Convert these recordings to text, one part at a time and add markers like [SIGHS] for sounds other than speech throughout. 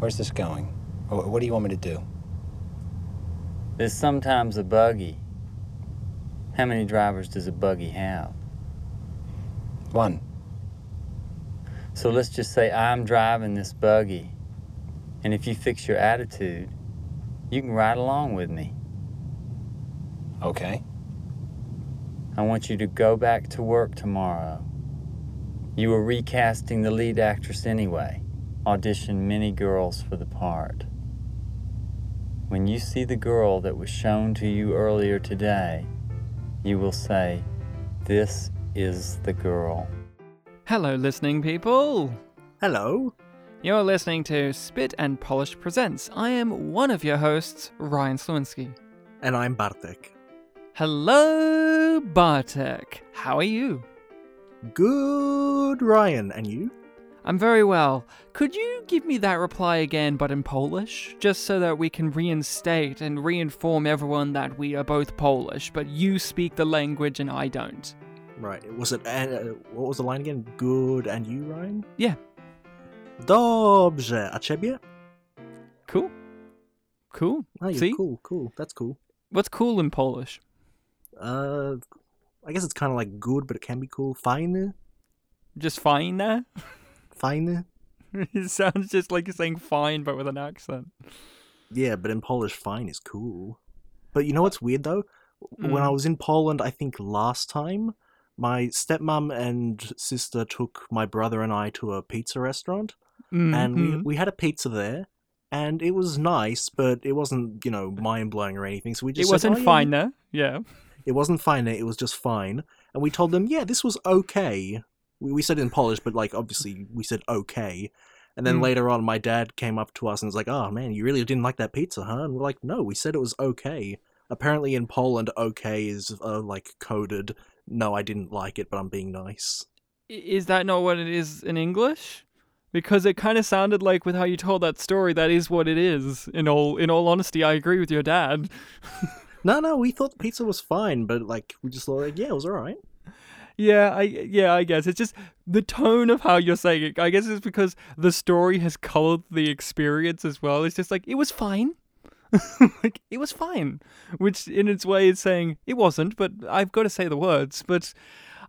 Where's this going? What do you want me to do? There's sometimes a buggy. How many drivers does a buggy have? One. So let's just say I'm driving this buggy. And if you fix your attitude, you can ride along with me. Okay. I want you to go back to work tomorrow. You were recasting the lead actress anyway. Auditioned many girls for the part. When you see the girl that was shown to you earlier today, you will say, This is the girl. Hello, listening people. Hello. You're listening to Spit and Polish Presents. I am one of your hosts, Ryan Slewinski. And I'm Bartek. Hello, Bartek. How are you? Good, Ryan. And you? I'm very well. Could you give me that reply again, but in Polish? Just so that we can reinstate and reinform everyone that we are both Polish, but you speak the language and I don't. Right. Was it? Uh, what was the line again? Good. And you, Ryan? Yeah. Dobrze. A ciebie? Cool. Cool. Oh, See? cool. Cool. That's cool. What's cool in Polish? Uh, I guess it's kind of like good, but it can be cool. Fine. Just fine there? [LAUGHS] Fine. [LAUGHS] it sounds just like saying fine, but with an accent. Yeah, but in Polish, fine is cool. But you know what's weird though? When I Mm. was in Poland, I think last time, my stepmom and sister took my brother and I to a pizza restaurant. and we Mhm. we had a pizza there, and it was nice, but it wasn't you know mind blowing or anything. So we just it said, wasn't "Oh, yeah, fine there. Yeah. It wasn't fine. It was just fine, and we told them, yeah, this was okay. We, we said it in Polish, but like obviously we said okay. And then Mm. later on, my dad came up to us and was like, "Oh man, you really didn't like that pizza, huh?" And we're like, "No, we said it was okay." Apparently, in Poland, okay is uh, like coded. No, I didn't like it, but I'm being nice. Is that not what it is in English? Because it kind of sounded like with how you told that story, that is what it is. In all, in all honesty, I agree with your dad. [LAUGHS] No, no, we thought the pizza was fine, but like we just thought, like, yeah, it was alright. Yeah, I yeah, I guess it's just the tone of how you're saying it. I guess it's because the story has colored the experience as well. It's just like it was fine, [LAUGHS] like it was fine, which in its way is saying it wasn't. But I've got to say the words. But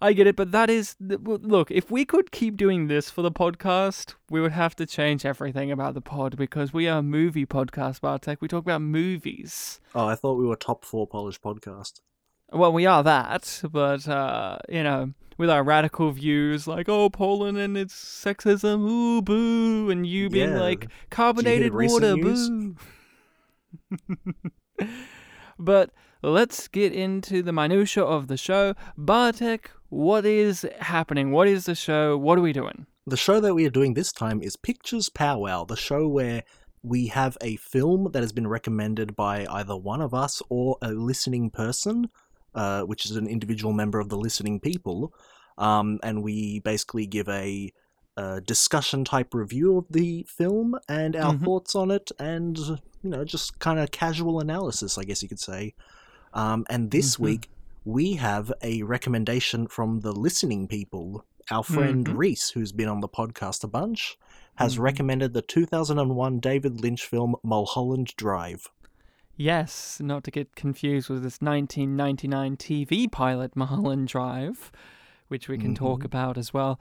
I get it. But that is look. If we could keep doing this for the podcast, we would have to change everything about the pod because we are a movie podcast, Bartek. We talk about movies. Oh, I thought we were top four Polish podcast. Well, we are that, but uh, you know, with our radical views, like oh Poland and its sexism, ooh boo, and you being Yeah. like carbonated water, news? boo. [LAUGHS] but let's get into the minutia of the show. Bartek, what is happening? What is the show? What are we doing? The show that we are doing this time is Pictures Powwow, the show where we have a film that has been recommended by either one of us or a listening person, uh, which is an individual member of the listening people, um, and we basically give a, a discussion type review of the film and our Mhm. thoughts on it, and you know, just kind of casual analysis, I guess you could say. Um, and this Mhm. week we have a recommendation from the listening people. Our friend Mhm. Reese, who's been on the podcast a bunch, has Mhm. recommended the 2001 David Lynch film Mulholland Drive. Yes, not to get confused with this 1999 TV pilot, [LAUGHS] Mulholland Drive, which we can talk Mhm. about as well.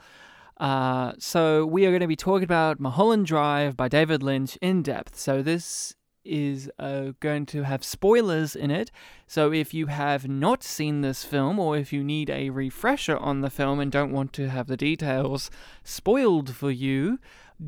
Uh, so, we are going to be talking about Mulholland Drive by David Lynch in depth. So, this is uh, going to have spoilers in it. So, if you have not seen this film, or if you need a refresher on the film and don't want to have the details spoiled for you,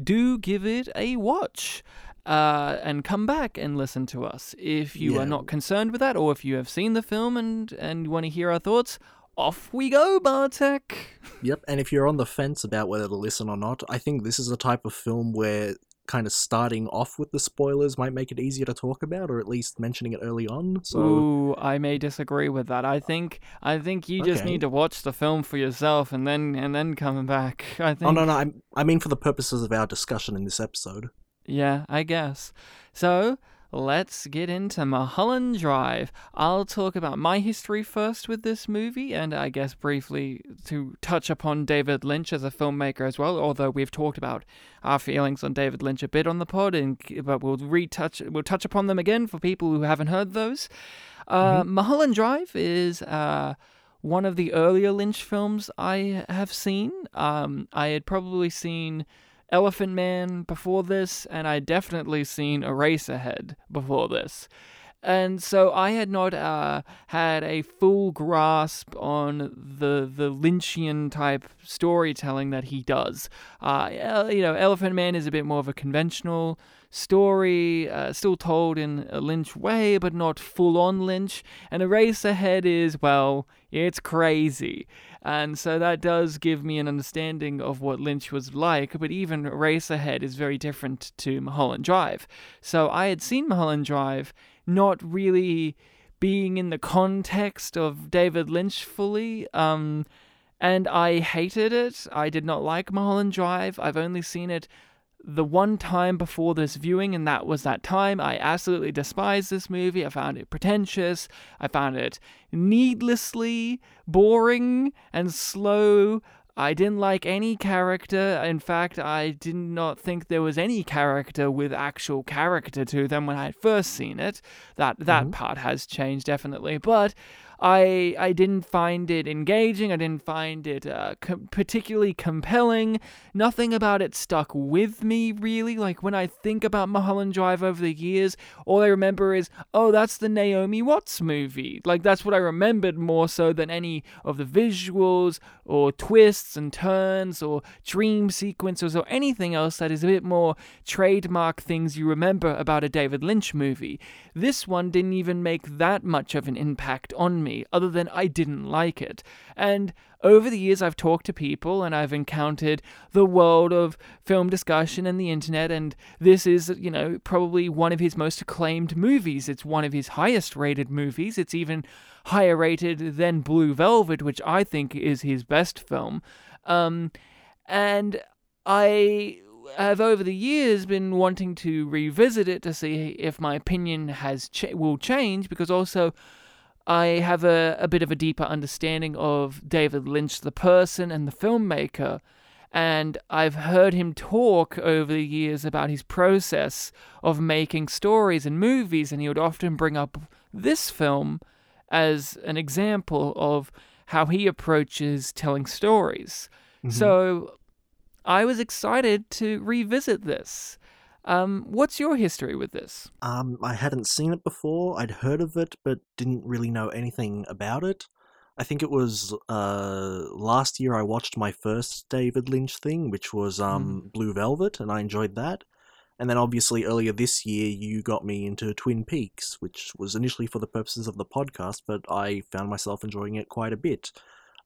do give it a watch uh, and come back and listen to us. If you Yeah. are not concerned with that, or if you have seen the film and, and want to hear our thoughts, off we go, Bartek. [LAUGHS] Yep, and if you're on the fence about whether to listen or not, I think this is a type of film where kind of starting off with the spoilers might make it easier to talk about, or at least mentioning it early on. So, Ooh, I may disagree with that. I think I think you just Okay. need to watch the film for yourself and then and then come back. [LAUGHS] I think. oh no, no, I, I mean for the purposes of our discussion in this episode. Yeah, I guess. So let's get into Mulholland Drive. I'll talk about my history first with this movie, and I guess briefly to touch upon David Lynch as a filmmaker as well. Although we've talked about our feelings on David Lynch a bit on the pod, and but we'll retouch we'll touch upon them again for people who haven't heard those. Uh, Mulholland Drive is uh, one of the earlier Lynch films I have seen. Um, I had probably seen Elephant Man before this, and I'd definitely seen Eraserhead before this. And so I had not uh, had a full grasp on the the Lynchian type storytelling that he does. Uh, you know, Elephant Man is a bit more of a conventional story, uh, still told in a Lynch way, but not full on Lynch. And Eraserhead is, well, it's crazy. And so that does give me an understanding of what Lynch was like, but even Eraserhead is very different to Mulholland Drive. So I had seen Mulholland Drive not really being in the context of David Lynch fully. Um, and I hated it. I did not like Mulholland Drive. I've only seen it the one time before this viewing, and that was that time. I absolutely despised this movie. I found it pretentious. I found it needlessly boring and slow. I didn't like any character. In fact, I did not think there was any character with actual character to them when I had first seen it. That that mm-hmm. part has changed definitely, but I I didn't find it engaging. I didn't find it uh, com- particularly compelling. Nothing about it stuck with me really. Like when I think about Mulholland Drive over the years, all I remember is oh that's the Naomi Watts movie. Like that's what I remembered more so than any of the visuals or twists and turns or dream sequences or anything else that is a bit more trademark things you remember about a David Lynch movie. This one didn't even make that much of an impact on me, other than I didn't like it. And over the years, I've talked to people and I've encountered the world of film discussion and the internet, and this is, you know, probably one of his most acclaimed movies. It's one of his highest rated movies. It's even higher rated than Blue Velvet, which I think is his best film. Um, and I have over the years been wanting to revisit it to see if my opinion has will change because also I have a, a bit of a deeper understanding of David Lynch the person and the filmmaker and I've heard him talk over the years about his process of making stories and movies and he would often bring up this film as an example of how he approaches telling stories. Mm-hmm. So I was excited to revisit this. Um, what's your history with this? Um, I hadn't seen it before. I'd heard of it, but didn't really know anything about it. I think it was uh, last year I watched my first David Lynch thing, which was um, Blue Velvet, and I enjoyed that. And then obviously earlier this year you got me into Twin Peaks, which was initially for the purposes of the podcast, but I found myself enjoying it quite a bit.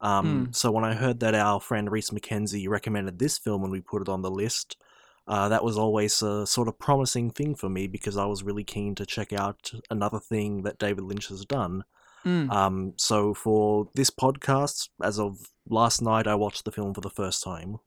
Um, So when I heard that our friend Reese McKenzie recommended this film and we put it on the list, uh, that was always a sort of promising thing for me because I was really keen to check out another thing that David Lynch has done. Mm. Um, so for this podcast, as of last night, I watched the film for the first time.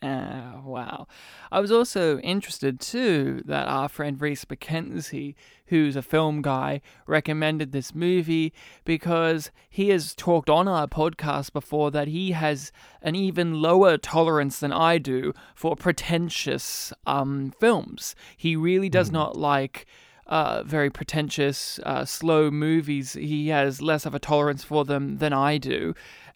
Uh, wow. I was also interested too that our friend Reese McKenzie, who's a film guy, recommended this movie because he has talked on our podcast before that he has an even lower tolerance than I do for pretentious um, films. He really does not like. Uh, very pretentious, uh, slow movies. He has less of a tolerance for them than I do.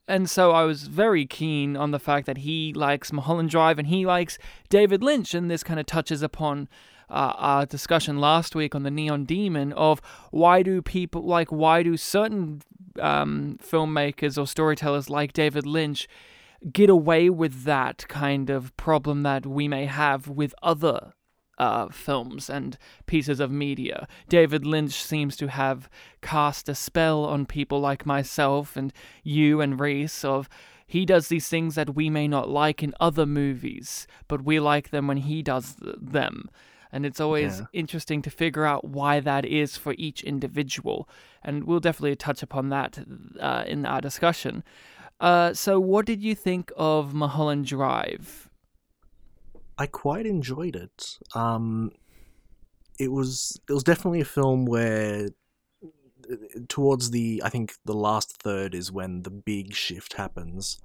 And so I was very keen on the fact that he likes Mulholland Drive and he likes David Lynch. And this kind of touches upon uh, our discussion last week on the Neon Demon of why do people, like, why do certain um, filmmakers or storytellers like David Lynch get away with that kind of problem that we may have with other uh, films and pieces of media. David Lynch seems to have cast a spell on people like myself and you and Reese of he does these things that we may not like in other movies, but we like them when he does th- them. And it's always Yeah. interesting to figure out why that is for each individual. And we'll definitely touch upon that uh, in our discussion. Uh, so, what did you think of Mulholland Drive? I quite enjoyed it. Um, it was it was definitely a film where towards the I think the last third is when the big shift happens.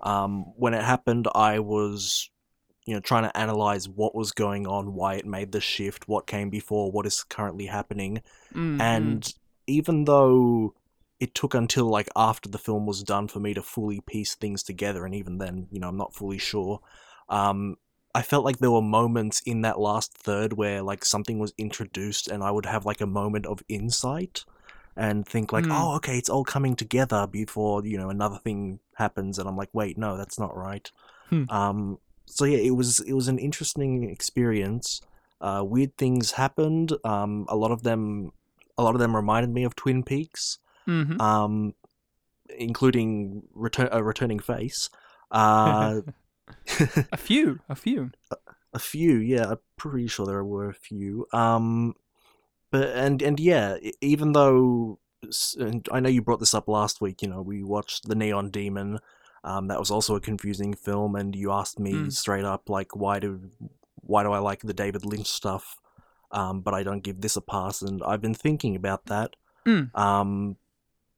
Um, when it happened, I was you know trying to analyze what was going on, why it made the shift, what came before, what is currently happening, Mm, and even though it took until like after the film was done for me to fully piece things together and even then you know i'm not fully sure um i felt like there were moments in that last third where like something was introduced and i would have like a moment of insight and think like Hmm. oh okay it's all coming together before you know another thing happens and i'm like wait no that's not right Hmm. um so yeah it was it was an interesting experience uh weird things happened um a lot of them a lot of them reminded me of twin peaks mhm. um, including return a returning face. Uh, [LAUGHS] a few, a few. a few, yeah, I'm pretty sure there were a few. Um, but and and yeah, even though and I know you brought this up last week, you know, we watched the Neon Demon. Um, that was also a confusing film, and you asked me Mm. straight up, like, why do why do I like the David Lynch stuff, um, but I don't give this a pass? And I've been thinking about that. Mm. Um,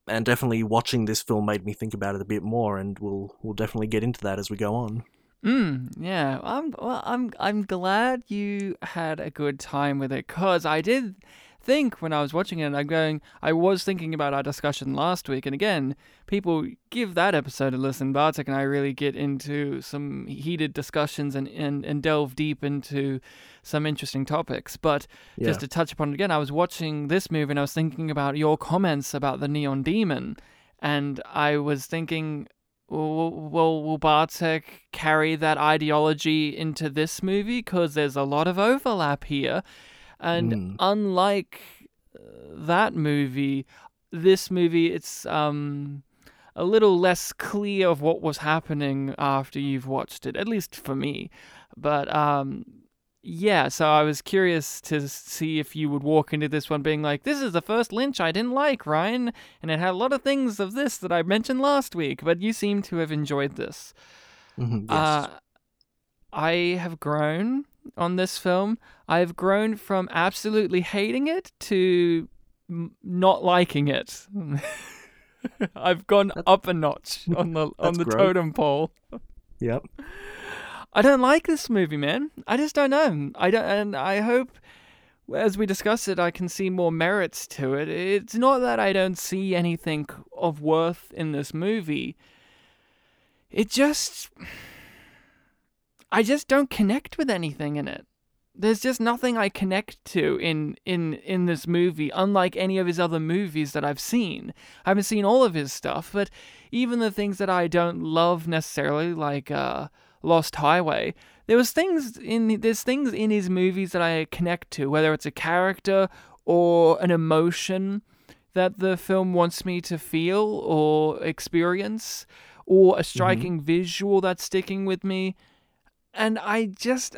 and definitely watching this film made me think about it a bit more, and we'll we'll definitely get into that as we go on. Mm, yeah. I'm well, I'm I'm glad you had a good time with it cuz I did think when I was watching it I'm going I was thinking about our discussion last week and again people give that episode a listen Bartek and I really get into some heated discussions and and, and delve deep into some interesting topics but Yeah. just to touch upon it again I was watching this movie and I was thinking about your comments about the neon demon and I was thinking will, will, will Bartek carry that ideology into this movie? Because there's a lot of overlap here. And Mm. unlike uh, that movie, this movie, it's um, a little less clear of what was happening after you've watched it, at least for me. But um, yeah, so I was curious to see if you would walk into this one being like, this is the first Lynch I didn't like, Ryan. And it had a lot of things of this that I mentioned last week, but you seem to have enjoyed this. Mhm, yes. Uh, I have grown on this film. I've grown from absolutely hating it to m- not liking it. [LAUGHS] I've gone That- up a notch on the [LAUGHS] on the growth. totem pole. yep. [LAUGHS] I don't like this movie, man. I just don't know. I don't, and I hope as we discuss it, I can see more merits to it. It's not that I don't see anything of worth in this movie. It just, I just don't connect with anything in it. There's just nothing I connect to in in in this movie, unlike any of his other movies that I've seen. I haven't seen all of his stuff, but even the things that I don't love necessarily, like uh, Lost Highway, there was things in there's things in his movies that I connect to, whether it's a character or an emotion that the film wants me to feel or experience, or a mm-hmm. striking visual that's sticking with me, and I just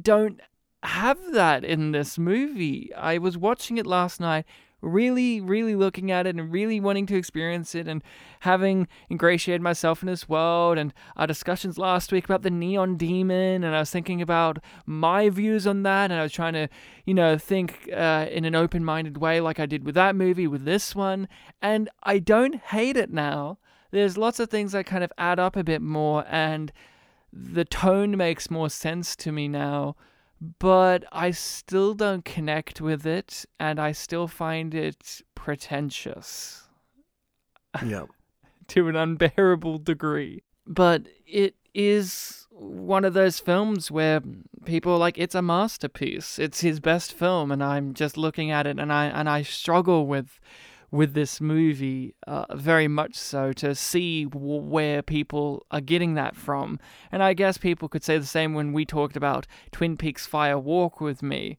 don't have that in this movie. I was watching it last night, really, really looking at it and really wanting to experience it and having ingratiated myself in this world. And our discussions last week about the Neon Demon, and I was thinking about my views on that, and I was trying to, you know, think uh, in an open minded way like I did with that movie, with this one. And I don't hate it now. There's lots of things that kind of add up a bit more, and the tone makes more sense to me now but I still don't connect with it, and I still find it pretentious [LAUGHS] Yep. to an unbearable degree. But it is one of those films where people are like it's a masterpiece. It's his best film, and I'm just looking at it, and I and I struggle with with this movie uh, very much so to see w- where people are getting that from. And I guess people could say the same when we talked about Twin Peaks Fire Walk with Me.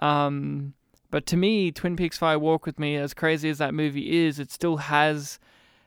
Um, but to me, Twin Peaks Fire Walk with Me, as crazy as that movie is, it still has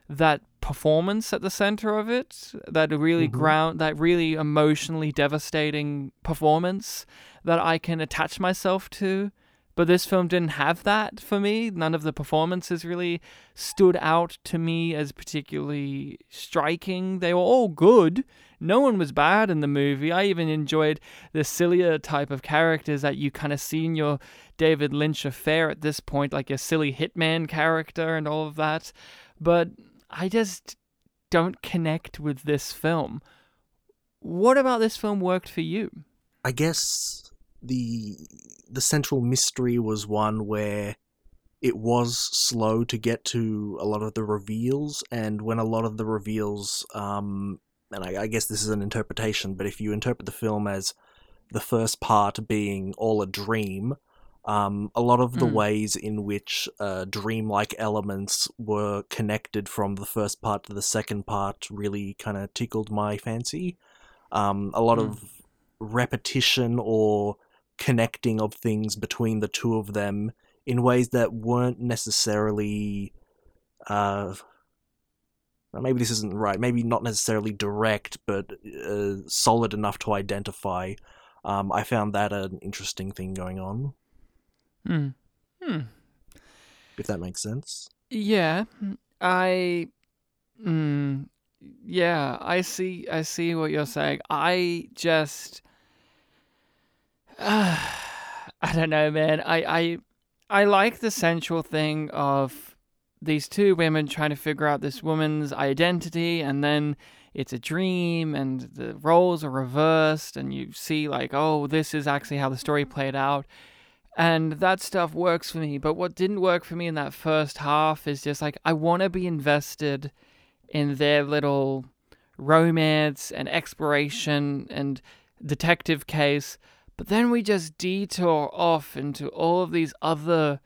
that performance at the center of it, that really Mhm. ground, that really emotionally devastating performance that I can attach myself to. But this film didn't have that for me. None of the performances really stood out to me as particularly striking. They were all good. No one was bad in the movie. I even enjoyed the sillier type of characters that you kind of see in your David Lynch affair at this point, like your silly hitman character and all of that. But I just don't connect with this film. What about this film worked for you? I guess the the central mystery was one where it was slow to get to a lot of the reveals, and when a lot of the reveals, um, and I, I guess this is an interpretation, but if you interpret the film as the first part being all a dream, um, a lot of the Mm. ways in which uh, dreamlike elements were connected from the first part to the second part really kind of tickled my fancy. Um, a lot Mm. of repetition or connecting of things between the two of them in ways that weren't necessarily uh maybe this isn't right maybe not necessarily direct but uh, solid enough to identify um, i found that an interesting thing going on Hmm. Hmm. if that makes sense Yeah, I. Mm, yeah, I see. I see what you're saying. I just. [SIGHS] I don't know, man. I, I, I like the central thing of these two women trying to figure out this woman's identity, and then it's a dream, and the roles are reversed, and you see like, oh, this is actually how the story played out and that stuff works for me. But what didn't work for me in that first half is just like I want to be invested in their little romance and exploration and detective case, but then we just detour off into all of these other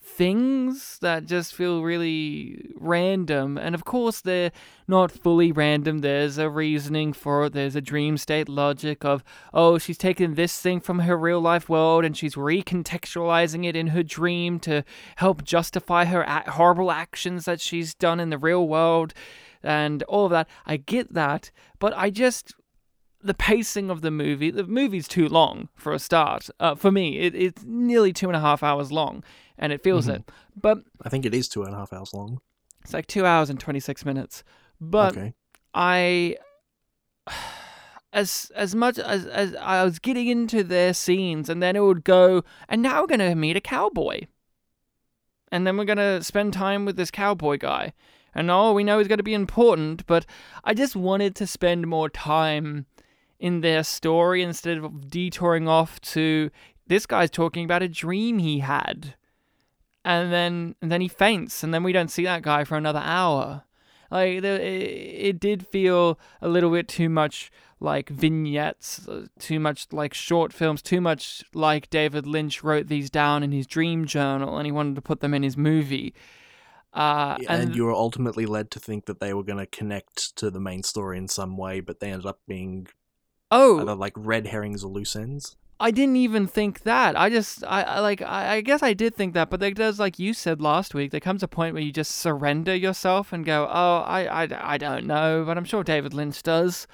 things that just feel really random. And of course, they're not fully random. There's a reasoning for it. There's a dream state logic of, oh, she's taken this thing from her real life world and she's recontextualizing it in her dream to help justify her horrible actions that she's done in the real world and all of that. I get that, but I just the pacing of the movie. The movie's too long for a start. Uh, for me, it, it's nearly two and a half hours long, and it feels Mhm. it. But i think it is two and a half hours long it's like two hours and twenty six minutes. But okay I [SIGHS] as as much as as I was getting into their scenes and then it would go and now we're gonna meet a cowboy. And then we're gonna spend time with this cowboy guy. And oh we know he's gonna be important, but I just wanted to spend more time in their story instead of detouring off to this guy's talking about a dream he had. And then and then he faints and then we don't see that guy for another hour. Like the, it, it did feel a little bit too much like vignettes, uh, too much like short films, too much like David Lynch wrote these down in his dream journal and he wanted to put them in his movie. Uh, and, and you were ultimately led to think that they were going to connect to the main story in some way but they ended up being oh, either like red herrings or loose ends I didn't even think that. I just, I, I like, I, I guess I did think that, but there does, like you said last week, there comes a point where you just surrender yourself and go, oh, I, I, I don't know, but I'm sure David Lynch does.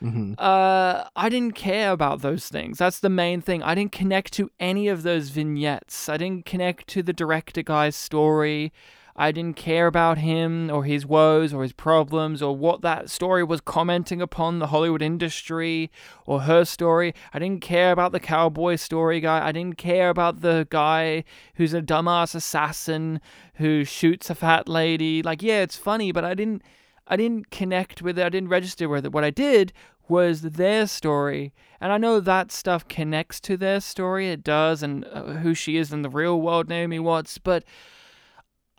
hmm Uh, I didn't care about those things. That's the main thing. I didn't connect to any of those vignettes. I didn't connect to the director guy's story. I didn't care about him or his woes or his problems or what that story was commenting upon the Hollywood industry or her story. I didn't care about the cowboy story guy. I didn't care about the guy who's a dumbass assassin who shoots a fat lady. Like, yeah, it's funny, but I didn't I didn't connect with it. I didn't register with it. What I did was their story. And I know that stuff connects to their story. It does, and uh, who she is in the real world, Naomi Watts. But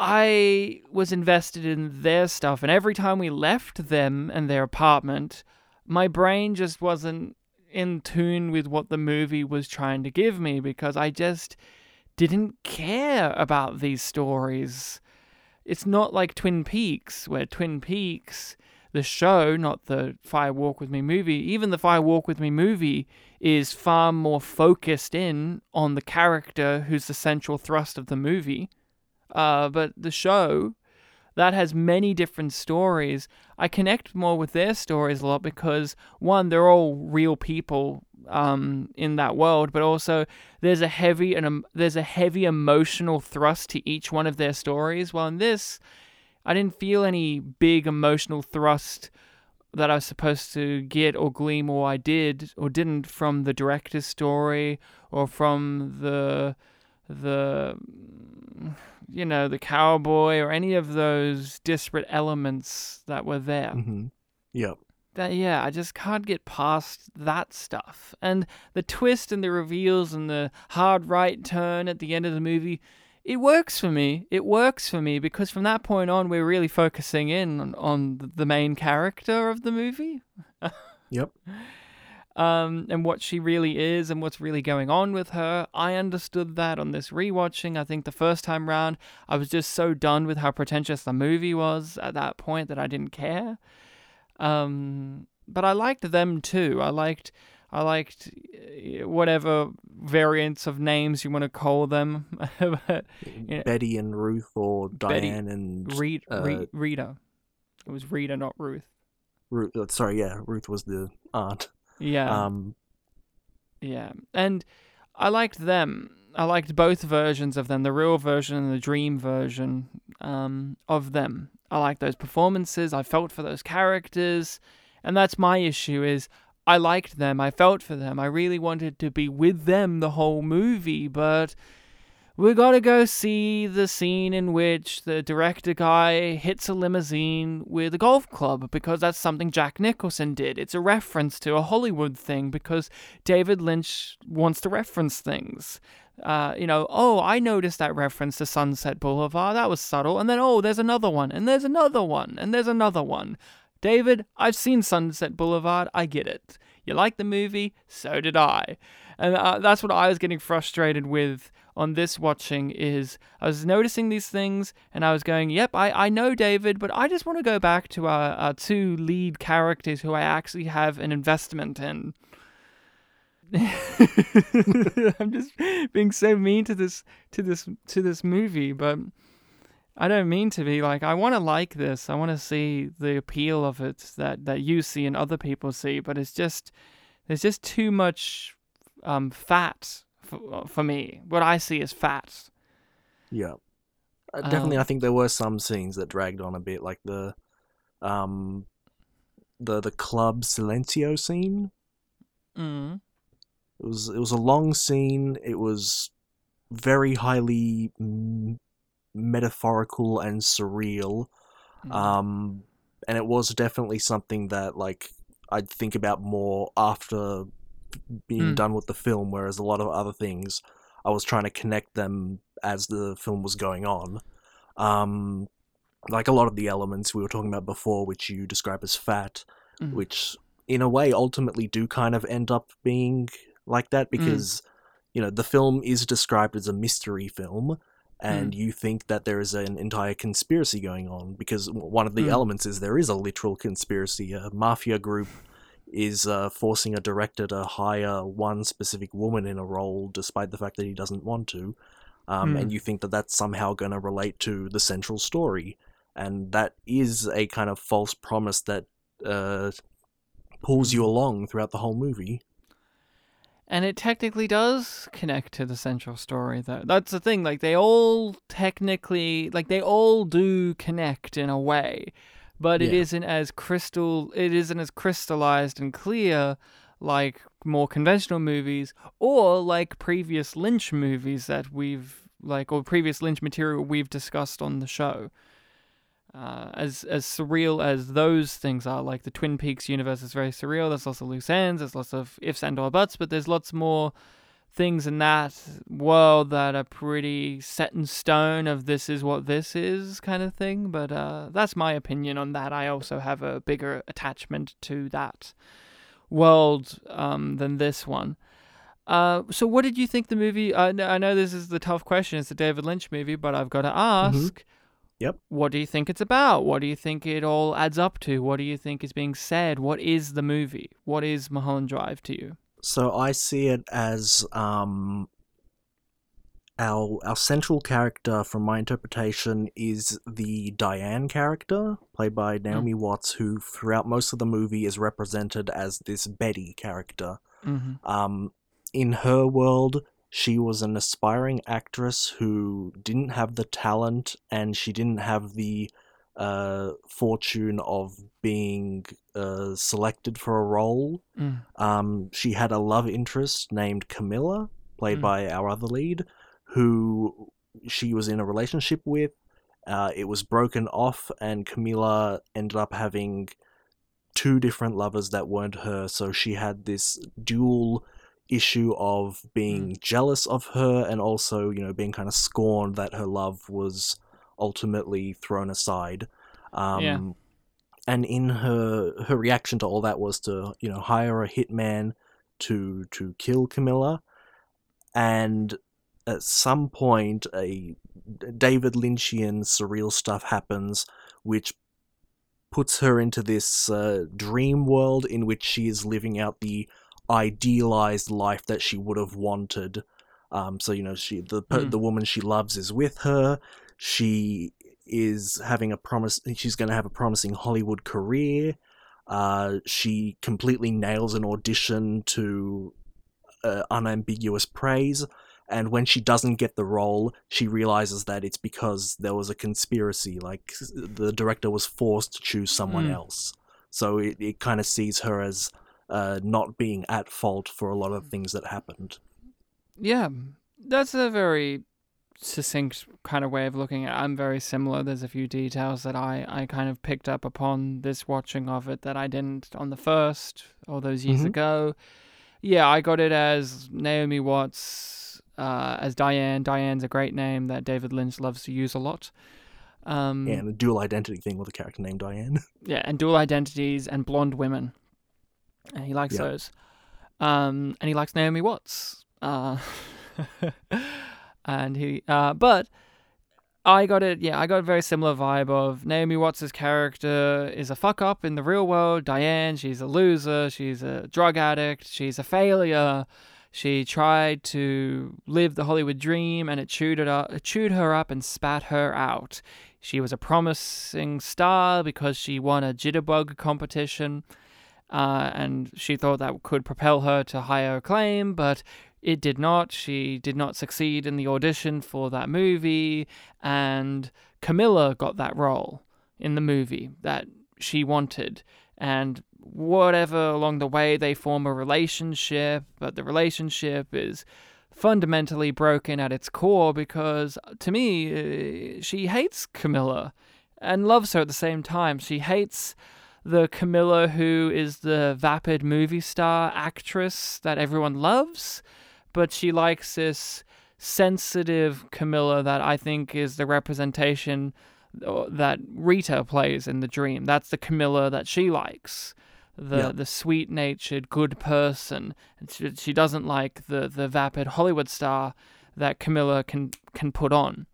I was invested in their stuff. And every time we left them and their apartment, my brain just wasn't in tune with what the movie was trying to give me because I just didn't care about these stories. It's not like Twin Peaks, where Twin Peaks, the show, not the Fire Walk with Me movie, even the Fire Walk with Me movie is far more focused in on the character who's the central thrust of the movie. Uh, but the show, that has many different stories. I connect more with their stories a lot because one, they're all real people um, in that world, but also there's a heavy and um, there's a heavy emotional thrust to each one of their stories. While in this, I didn't feel any big emotional thrust that I was supposed to get or glean, or I did or didn't from the director's story or from the the you know the cowboy or any of those disparate elements that were there. hmm Yep. That yeah, I just can't get past that stuff. And the twist and the reveals and the hard right turn at the end of the movie, it works for me. It works for me because from that point on, we're really focusing in on, on the main character of the movie. [LAUGHS] Yep. Um, and what she really is and what's really going on with her. I understood that on this rewatching. I think the first time round, I was just so done with how pretentious the movie was at that point that I didn't care. Um, but I liked them too. I liked, I liked uh, whatever variants of names you want to call them. [LAUGHS] But, Yeah. Betty and Ruth, or Betty, Diane and Reed, uh, Reed, Rita. It was Rita, not Ruth. Ruth. uh, Sorry, yeah, Ruth was the aunt. Yeah. Um, Yeah, and I liked them. I liked both versions of them, the real version and the dream version um, of them. I liked those performances. I felt for those characters, and that's my issue. Is I liked them. I felt for them. I really wanted to be with them the whole movie, but we gotta go see the scene in which the director guy hits a limousine with a golf club because that's something Jack Nicholson did. It's a reference to a Hollywood thing because David Lynch wants to reference things. Uh, you know, oh, I noticed that reference to Sunset Boulevard. That was subtle. And then, oh, there's another one, and there's another one, and there's another one. David, I've seen Sunset Boulevard. I get it. You like the movie? So did I. And uh, that's what I was getting frustrated with on this watching is I was noticing these things and I was going, yep, I, I know David, but I just want to go back to our, our two lead characters who I actually have an investment in. [LAUGHS] I'm just being so mean to this to this to this movie, but I don't mean to be like I want to like this. I want to see the appeal of it that that you see and other people see, but it's just there's just too much um fat for, for me. What I see is fat. yeah. Uh, definitely, Um, I think there were some scenes that dragged on a bit, like the, um, the the club Silencio scene. Mm. It was it was a long scene. It was very highly mm, metaphorical and surreal. Mm. Um, and it was definitely something that like I'd think about more after being Mm. done with the film. Whereas a lot of other things, I was trying to connect them as the film was going on. Um, like a lot of the elements we were talking about before, which you describe as fat, Mhm. which in a way ultimately do kind of end up being like that Mm. because you know the film is described as a mystery film and you think that there is an entire conspiracy going on because one of the Mm. elements is there is a literal conspiracy a mafia group is uh, forcing a director to hire one specific woman in a role despite the fact that he doesn't want to um, Mm. and you think that that's somehow going to relate to the central story and that is a kind of false promise that uh, pulls you along throughout the whole movie And it technically does connect to the central story, though. That's the thing. Like, they all technically, like, they all do connect in a way, but it Yeah. isn't as crystal, it isn't as crystallized and clear like more conventional movies or like previous Lynch movies that we've, like, or previous Lynch material we've discussed on the show. Uh, as as surreal as those things are, like the Twin Peaks universe is very surreal. There's lots of loose ends. There's lots of ifs and or buts, but there's lots more things in that world that are pretty set in stone. Of this is what this is, kind of thing. But uh, that's my opinion on that. I also have a bigger attachment to that world um, than this one. Uh, so what did you think the movie? I kn- I know this is the tough question. It's a David Lynch movie, but I've got to ask. Yep. What do you think it's about? What do you think it all adds up to? What do you think is being said? What is the movie? What is Mulholland Drive to you? So I see it as um our our central character, from my interpretation, is the Diane character, played by Naomi Watts, who throughout most of the movie is represented as this Betty character. hmm Um, in her world, she was an aspiring actress who didn't have the talent and she didn't have the uh, fortune of being uh, selected for a role. Mm. Um, she had a love interest named Camilla, played Mm. by our other lead, who she was in a relationship with. Uh, it was broken off, and Camilla ended up having two different lovers that weren't her. So she had this dual issue of being jealous of her and also, you know, being kind of scorned that her love was ultimately thrown aside. Um, Yeah. And in her her reaction to all that was to you know hire a hitman to to kill Camilla, and at some point a David Lynchian surreal stuff happens, which puts her into this uh, dream world in which she is living out the idealized life that she would have wanted. Um, so you know, she the Mm. the woman she loves is with her. She is having a promise. She's going to have a promising Hollywood career. Uh, she completely nails an audition to uh, unambiguous praise. And when she doesn't get the role, she realizes that it's because there was a conspiracy. Like the director was forced to choose someone Mm. else. So it, it kind of sees her as uh, not being at fault for a lot of things that happened. Yeah, that's a very succinct kind of way of looking at it. I'm very similar. There's a few details that I, I kind of picked up upon this watching of it that I didn't on the first all those years Mhm. ago. Yeah, I got it as Naomi Watts uh, as Diane. Diane's a great name that David Lynch loves to use a lot. Um, And a dual identity thing with a character named Diane. [LAUGHS] yeah, and dual identities and blonde women. And he likes Yeah. those. Um, and he likes Naomi Watts. Uh, [LAUGHS] and he, uh, but I got it. Yeah, I got a very similar vibe of Naomi Watts' character is a fuck up in the real world. Diane, she's a loser. She's a drug addict. She's a failure. She tried to live the Hollywood dream, and it chewed it up, it chewed her up and spat her out. She was a promising star because she won a jitterbug competition, uh, and she thought that could propel her to higher acclaim, but it did not. She did not succeed in the audition for that movie, and Camilla got that role in the movie that she wanted. And whatever along the way, they form a relationship, but the relationship is fundamentally broken at its core because to me, uh, she hates Camilla and loves her at the same time. She hates the Camilla who is the vapid movie star actress that everyone loves, but she likes this sensitive Camilla that I think is the representation uh, that Rita plays in the dream. That's the Camilla that she likes. The Yeah. the sweet natured good person. She, she doesn't like the, the vapid Hollywood star that Camilla can can put on.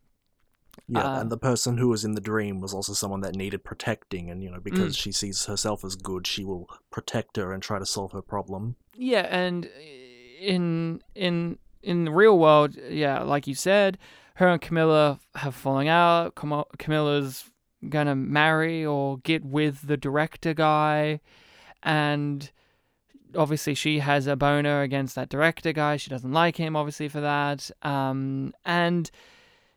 Yeah, Uh, and the person who was in the dream was also someone that needed protecting, and you know, because Mm. she sees herself as good, she will protect her and try to solve her problem. Yeah, and in in in the real world, yeah, like you said, her and Camilla have falling out. Cam- Camilla's gonna marry or get with the director guy, and obviously she has a boner against that director guy. She doesn't like him, obviously, for that. Um, and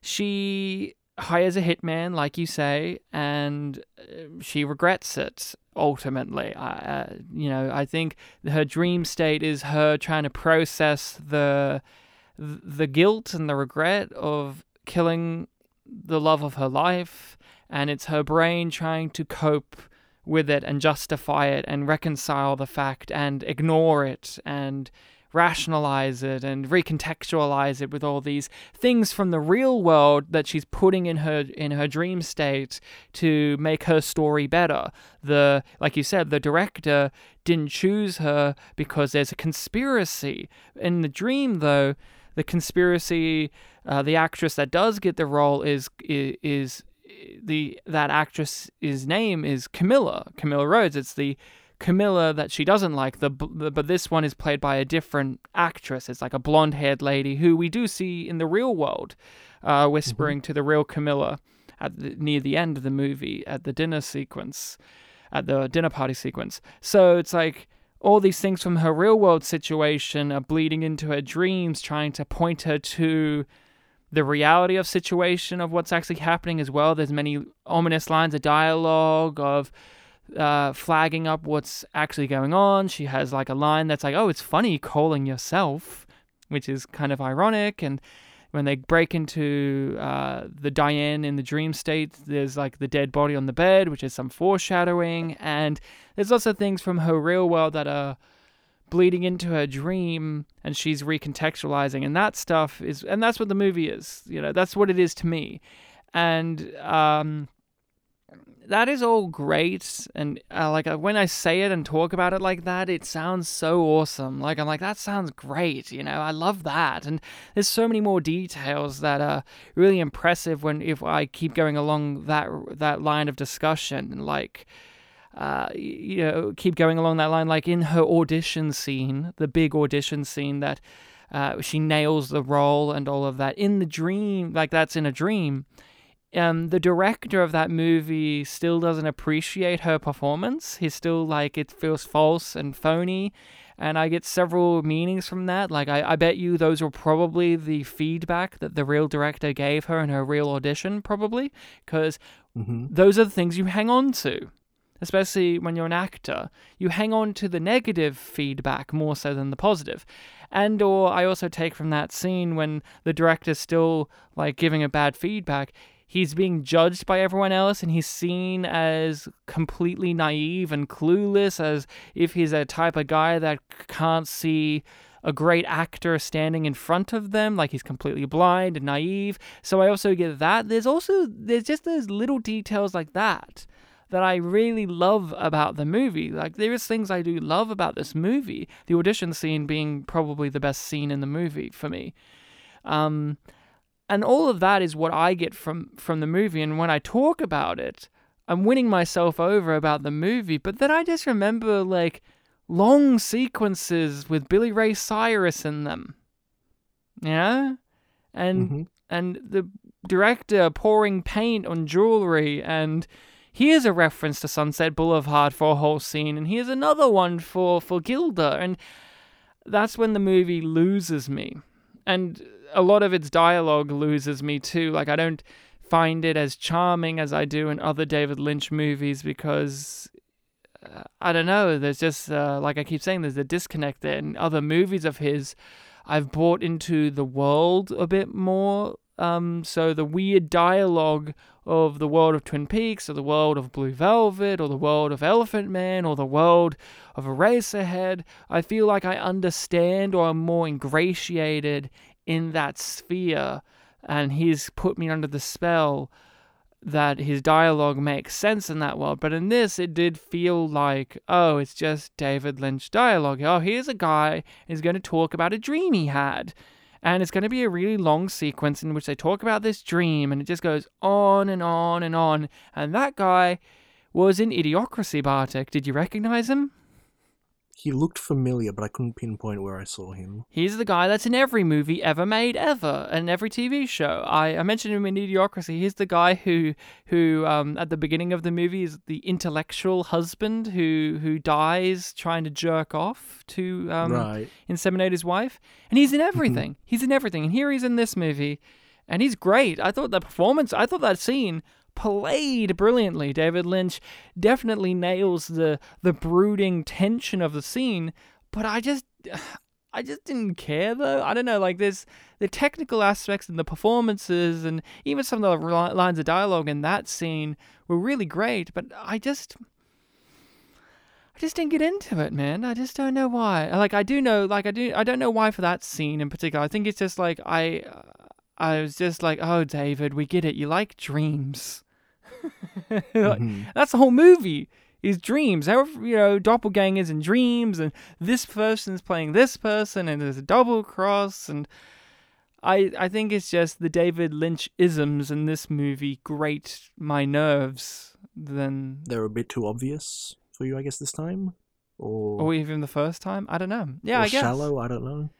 she hires a hitman, like you say, and uh, she regrets it ultimately. I, uh, you know, I think her dream state is her trying to process the the guilt and the regret of killing the love of her life, and it's her brain trying to cope with it and justify it and reconcile the fact and ignore it and rationalize it and recontextualize it with all these things from the real world that she's putting in her in her dream state to make her story better. The like you said the director didn't choose her because there's a conspiracy. In the dream though the conspiracy uh, the actress that does get the role is is, is the that actress's name is Camilla Camilla Rhodes. It's the Camilla that she doesn't like. The, but this one is played by a different actress. It's like a blonde-haired lady who we do see in the real world, uh, whispering to the real Camilla at the, near the end of the movie at the dinner sequence, at the dinner party sequence. So it's like all these things from her real world situation are bleeding into her dreams, trying to point her to the reality of situation of what's actually happening as well. There's many ominous lines of dialogue of uh, flagging up what's actually going on. She has like a line that's like, "Oh, it's funny calling yourself," which is kind of ironic. And when they break into uh, the Diane in the dream state, there's like the dead body on the bed, which is some foreshadowing. And there's also things from her real world that are bleeding into her dream and she's recontextualizing and that stuff is and that's what the movie is you know that's what it is to me and um that is all great and uh, like uh, when i say it and talk about it like that it sounds so awesome like i'm like that sounds great you know i love that and there's so many more details that are really impressive when if i keep going along that that line of discussion like uh, you know, keep going along that line. Like in her audition scene, the big audition scene that uh, she nails the role and all of that in the dream, like that's in a dream. Um, the director of that movie still doesn't appreciate her performance. He's still like it feels false and phony, and I get several meanings from that. Like I, I bet you those were probably the feedback that the real director gave her in her real audition, probably because hmm those are the things you hang on to especially when you're an actor you hang on to the negative feedback more so than the positive and or i also take from that scene when the director's still like giving a bad feedback he's being judged by everyone else and he's seen as completely naive and clueless as if he's a type of guy that can't see a great actor standing in front of them like he's completely blind and naive so i also get that there's also there's just those little details like that that I really love about the movie. Like there is things I do love about this movie. The audition scene being probably the best scene in the movie for me. Um, and all of that is what I get from from the movie. And when I talk about it, I'm winning myself over about the movie. But then I just remember like long sequences with Billy Ray Cyrus in them. Yeah, and Mhm. and the director pouring paint on jewelry and here's a reference to Sunset Boulevard for a whole scene, and here's another one for for Gilda, and that's when the movie loses me, and a lot of its dialogue loses me too. Like I don't find it as charming as I do in other David Lynch movies because. uh, I don't know. There's just uh, like I keep saying, there's a disconnect there. In other movies of his, I've bought into the world a bit more. Um, so the weird dialogue of the world of Twin Peaks, or the world of Blue Velvet, or the world of Elephant Man, or the world of Eraserhead, I feel like I understand or am more ingratiated in that sphere, and he's put me under the spell that his dialogue makes sense in that world. But in this, it did feel like, oh, it's just David Lynch dialogue. Oh, here's a guy who's going to talk about a dream he had. And it's going to be a really long sequence in which they talk about this dream, and it just goes on and on and on. And that guy was in Idiocracy, Bartek. Did you recognize him? He looked familiar, but I couldn't pinpoint where I saw him. He's the guy that's in every movie ever made ever and every TV show. I, I mentioned him in Idiocracy. He's the guy who who um, at the beginning of the movie is the intellectual husband who who dies trying to jerk off to um, right. inseminate his wife. And he's in [LAUGHS] everything. he's in everything. And here he's in this movie, and he's great. I thought the performance, I thought that scene played brilliantly. David Lynch definitely nails the the brooding tension of the scene, but I just [SIGHS] I just didn't care though. I don't know, like there's the technical aspects and the performances and even some of the lines of dialogue in that scene were really great, but I just I just didn't get into it, man. I just don't know why. Like I do know, like I do, I don't know why for that scene in particular. I think it's just like I, I was just like, oh, David, we get it. You like dreams. [LAUGHS] Like, Mhm. That's the whole movie. Is dreams. However, you know, doppelgangers and dreams, and this person's playing this person, and there's a double cross, and I I think it's just the David Lynch isms in this movie grate my nerves. Then They're a bit too obvious for you, I guess, this time. or, or even the first time. I don't know. Yeah, I guess. shallow. I don't know.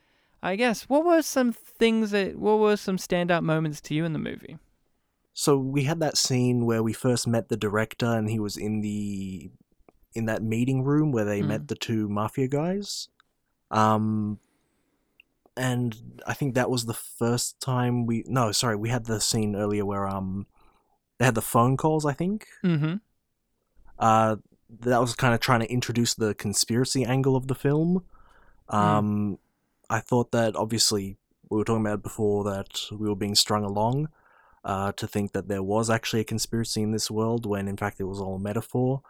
I guess. What were some things that? What were some standout moments to you in the movie? So we had that scene where we first met the director, and he was in the in that meeting room where they Mm. met the two mafia guys. Um, and I think that was the first time we. No, sorry, we had the scene earlier where um, they had the phone calls. I think. Mm-hmm. Uh, that was kind of trying to introduce the conspiracy angle of the film. Um, I thought that obviously we were talking about before that we were being strung along uh, to think that there was actually a conspiracy in this world when in fact it was all a metaphor.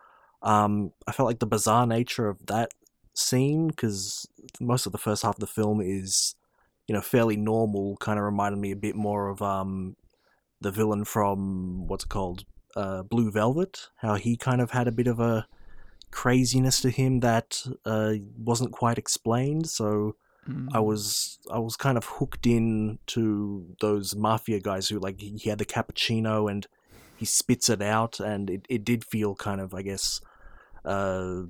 Um, I felt like the bizarre nature of that scene because most of the first half of the film is, you know, fairly normal. Kind of reminded me a bit more of um, the villain from what's called, uh, Blue Velvet. How he kind of had a bit of a craziness to him that uh, wasn't quite explained. So Mm. I was I was kind of hooked in to those mafia guys who like he had the cappuccino and he spits it out and it, it did feel kind of I guess uh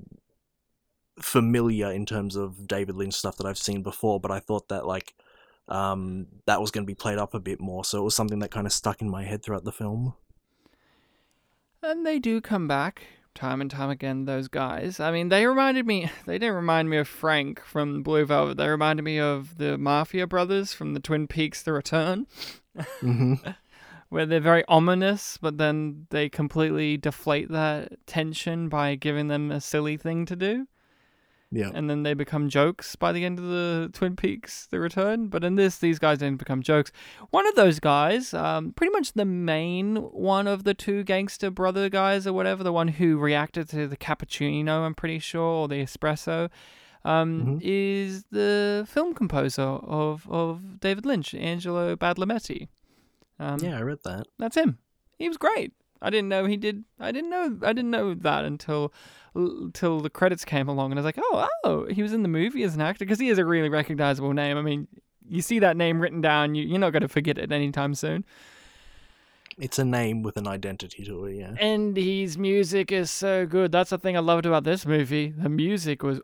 familiar in terms of David Lynch stuff that I've seen before but I thought that like um that was going to be played up a bit more so it was something that kind of stuck in my head throughout the film And they do come back time and time again, those guys. I mean, they reminded me, [LAUGHS] they didn't remind me of Frank from Blue Velvet. They reminded me of the Mafia brothers from the Twin Peaks The Return, hmm [LAUGHS] where they're very ominous, but then they completely deflate that tension by giving them a silly thing to do. Yeah And then they become jokes by the end of the Twin Peaks The Return. But in this, these guys didn't become jokes. One of those guys, um, pretty much the main one of the two gangster brother guys or whatever, the one who reacted to the cappuccino, I'm pretty sure, or the espresso, um, Mhm. is the film composer of, of David Lynch, Angelo Badalamenti. Um, yeah I read that that's him. He was great. I didn't know he did. I didn't know. I didn't know that until until the credits came along, and I was like, oh, oh, he was in the movie as an actor because he is a really recognizable name. I mean, you see that name written down, you, you're not going to forget it anytime soon. it's a name with an identity to it yeah And his music is so good. That's the thing I loved about this movie. The music was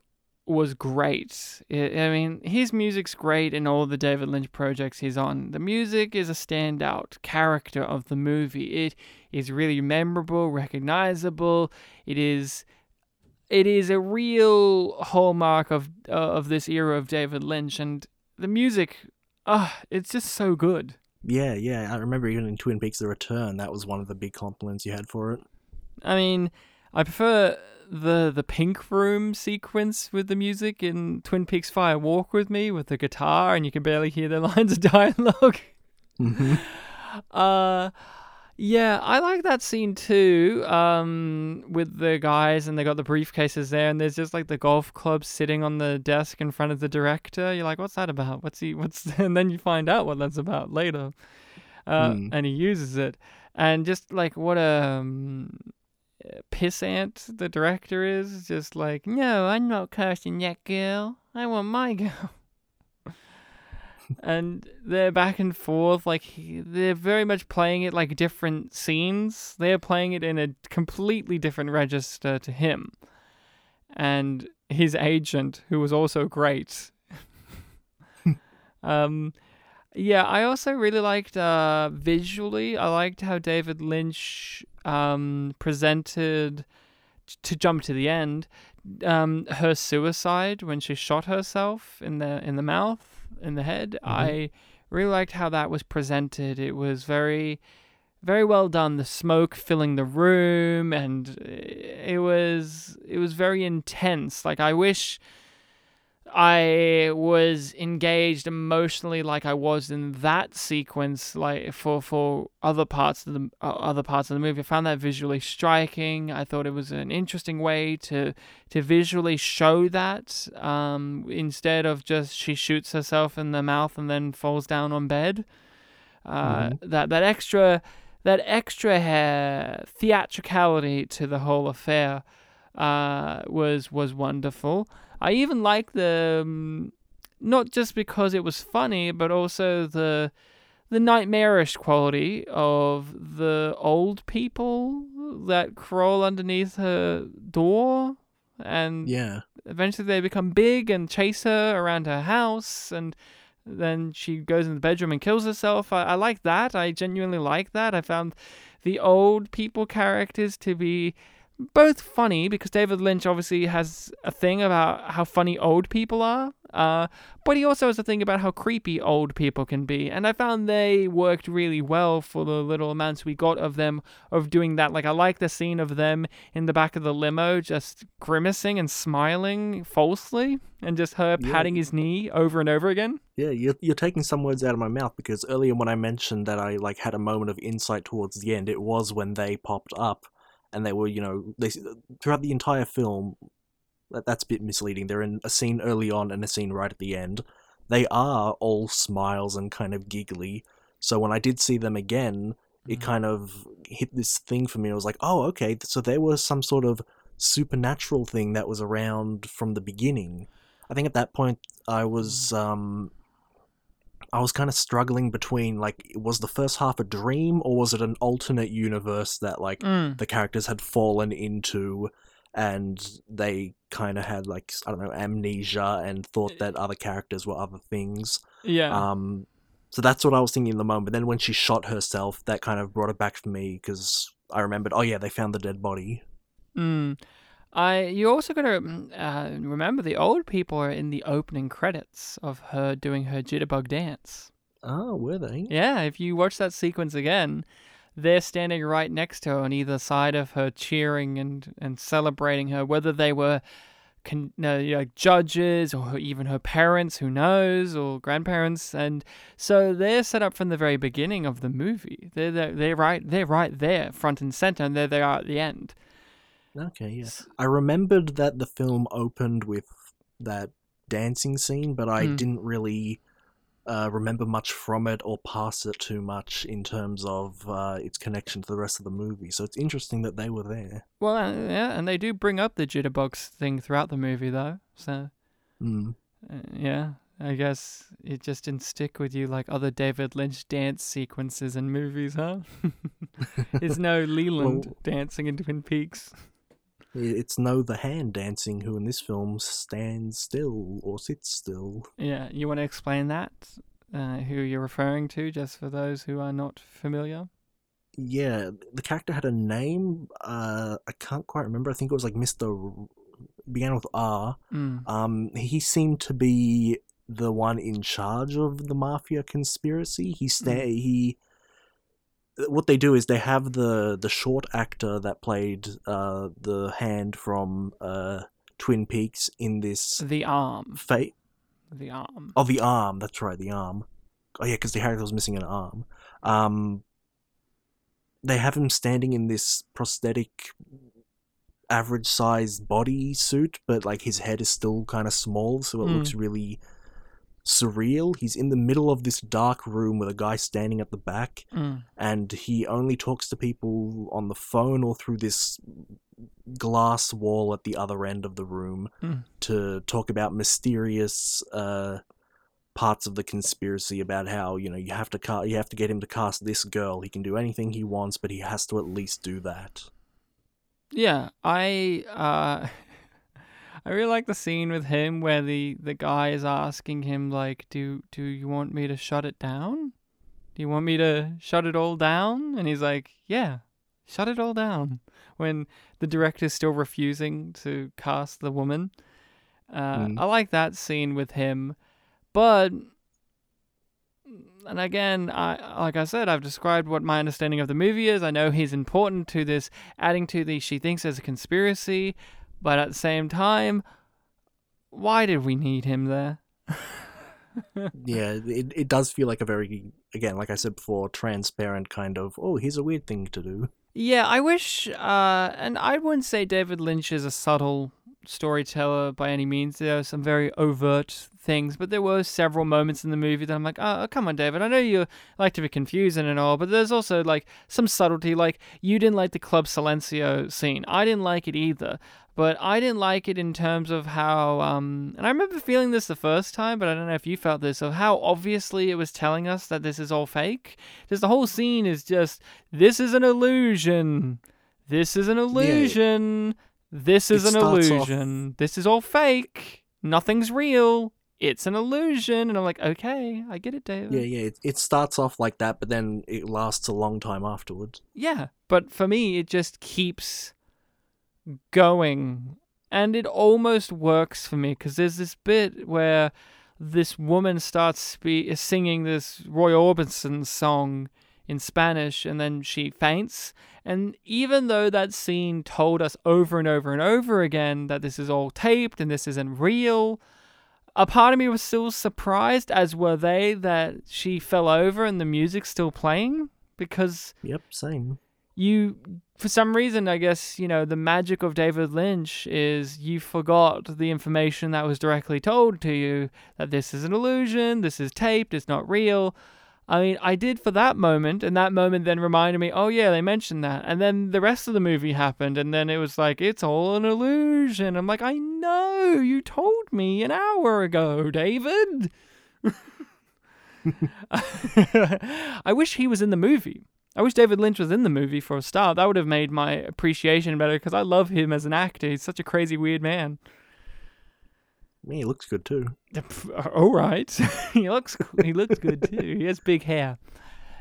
was great. I I mean, his music's great in all the David Lynch projects he's on. The music is a standout character of the movie. It is really memorable, recognizable. It is it is a real hallmark of uh, of this era of David Lynch and the music ah, it's just so good. yeah yeah I remember even in Twin Peaks The Return that was one of the big compliments you had for it I mean, I prefer the the pink room sequence with the music in Twin Peaks Fire Walk with Me with the guitar and you can barely hear the [LAUGHS] lines of dialogue. hmm [LAUGHS] Uh yeah, I like that scene too. Um with the guys and they got the briefcases there and there's just like the golf club sitting on the desk in front of the director. You're like, what's that about? What's he what's [LAUGHS] and then you find out what that's about later. Uh Hmm. and he uses it. And just like what a um, pissant the director is, just like, no, I'm not cursing that girl. I want my [LAUGHS] girl. and they're back and forth, like they're very much playing it like different scenes. They're playing it in a completely different register to him, and his agent, who was also great. [LAUGHS] um, yeah, I also really liked uh, visually. I liked how David Lynch um, presented. To jump to the end, um, her suicide when she shot herself in the in the mouth, in the head. I really liked how that was presented. It was very, very well done. The smoke filling the room, and it was it was very intense. Like I wish I was engaged emotionally like I was in that sequence like for for other parts of the uh, other parts of the movie. I found that visually striking. I thought it was an interesting way to to visually show that um, instead of just she shoots herself in the mouth and then falls down on bed. Uh, that that extra that extra uh, theatricality to the whole affair uh, was was wonderful. I even like the um, not just because it was funny, but also the the nightmarish quality of the old people that crawl underneath her door. and Yeah. eventually they become big and chase her around her house and then she goes in the bedroom and kills herself I, I like that i genuinely like that i found the old people characters to be both funny because david lynch obviously has a thing about how funny old people are uh, but he also has a thing about how creepy old people can be. And i found they worked really well for the little amounts we got of them of doing that. Like i like the scene of them in the back of the limo just grimacing and smiling falsely and just her Yeah. patting his knee over and over again. Yeah, you're, you're taking some words out of my mouth because earlier when I mentioned that I like had a moment of insight towards the end, it was when they popped up and they were, you know, they throughout the entire film. That, that's a bit misleading. They're in a scene early on and a scene right at the end. They are all smiles and kind of giggly. So when I did see them again, it kind of hit this thing for me. I was like, oh, okay, so there was some sort of supernatural thing that was around from the beginning. I think at that point I was um I was kind of struggling between like was the first half a dream or was it an alternate universe that like Mm, the characters had fallen into and they kind of had like I don't know amnesia and thought that other characters were other things. yeah Um so that's what I was thinking in the moment. But then when she shot herself, that kind of brought it back for me because I remembered, oh yeah, they found the dead body. Mm. I you also got to uh, remember the old people are in the opening credits of her doing her jitterbug dance. Oh, were they? Yeah, if you watch that sequence again, they're standing right next to her on either side of her, cheering and and celebrating her. Whether they were con- no, you know, judges or even her parents, who knows, or grandparents, and so they're set up from the very beginning of the movie. They're they're, they're right they're right there, front and center, and there they are at the end. Okay, yeah. I remembered that the film opened with that dancing scene, but I Mm. didn't really uh, remember much from it or pass it too much in terms of uh, its connection to the rest of the movie. So it's interesting that they were there. Well, uh, yeah, and they do bring up the jitterbugs thing throughout the movie, though. So, Mm. uh, yeah, I guess it just didn't stick with you like other David Lynch dance sequences in movies, huh? [LAUGHS] There's no [LAUGHS] Leland Well- dancing in Twin Peaks. It's no the hand dancing who in this film stands still or sits still. Yeah, you want to explain that? Uh, who you're referring to, just for those who are not familiar? Yeah, the character had a name. Uh, I can't quite remember. I think it was like Mr. Began with R. Mm. Um, he seemed to be the one in charge of the mafia conspiracy. He sta- he. What they do is they have the the short actor that played uh the hand from uh Twin Peaks in this The arm. fate. The arm. Oh, the arm. That's right, the arm. Oh yeah, because the character was missing an arm. Um, they have him standing in this prosthetic, average sized body suit, but like his head is still kind of small, so it Hmm. looks really surreal. He's in the middle of this dark room with a guy standing at the back, Mm. and he only talks to people on the phone or through this glass wall at the other end of the room Hmm. to talk about mysterious uh, parts of the conspiracy about how you know you have to ca- you have to get him to cast this girl. He can do anything he wants, but he has to at least do that. Yeah, I uh I really like the scene with him where the the guy is asking him like, "Do do you want me to shut it down? Do you want me to shut it all down?" And he's like, "Yeah, shut it all down." When the director's still refusing to cast the woman. Uh, Mm. I like that scene with him, but and again, I like I said, I've described what my understanding of the movie is. I know he's important to this, adding to the she thinks there's a conspiracy, but at the same time, why did we need him there? [LAUGHS] yeah, it it does feel like a very again, like I said before, transparent kind of. Oh, here's a weird thing to do. Yeah, I wish, uh, and I wouldn't say David Lynch is a subtle storyteller by any means. There are some very overt things, but there were several moments in the movie that I'm like, oh, come on, David. I know you like to be confusing and all, but there's also like some subtlety. Like you didn't like the Club Silencio scene. I didn't like it either, but I didn't like it in terms of how. Um, and I remember feeling this the first time, but I don't know if you felt this of how obviously it was telling us that this is all fake. Just the whole scene is just this is an illusion. This is an illusion. this is an starts off- illusion. This is all fake. Nothing's real. It's an illusion. And I'm like, okay, I get it, David. Yeah, yeah. It, it starts off like that, but then it lasts a long time afterwards. Yeah, but for me, it just keeps going. And it almost works for me because there's this bit where this woman starts spe- singing this Roy Orbison song in Spanish and then she faints. And even though that scene told us over and over and over again that this is all taped and this isn't real, a part of me was still surprised, as were they, that she fell over and the music's still playing because Yep, same. you for some reason i guess you know the magic of david lynch is you forgot the information that was directly told to you that this is an illusion this is taped it's not real. I mean i did for that moment and that moment then reminded me oh yeah they mentioned that. And then the rest of the movie happened and then it was like it's all an illusion. I'm like i know you told me an hour ago david. [LAUGHS] [LAUGHS] I wish he was in the movie. I wish David Lynch was in the movie for a start. That would have made my appreciation better because I love him as an actor. He's such a crazy, weird man. Yeah, he looks good too. All right, [LAUGHS] he looks he looks good too. He has big hair.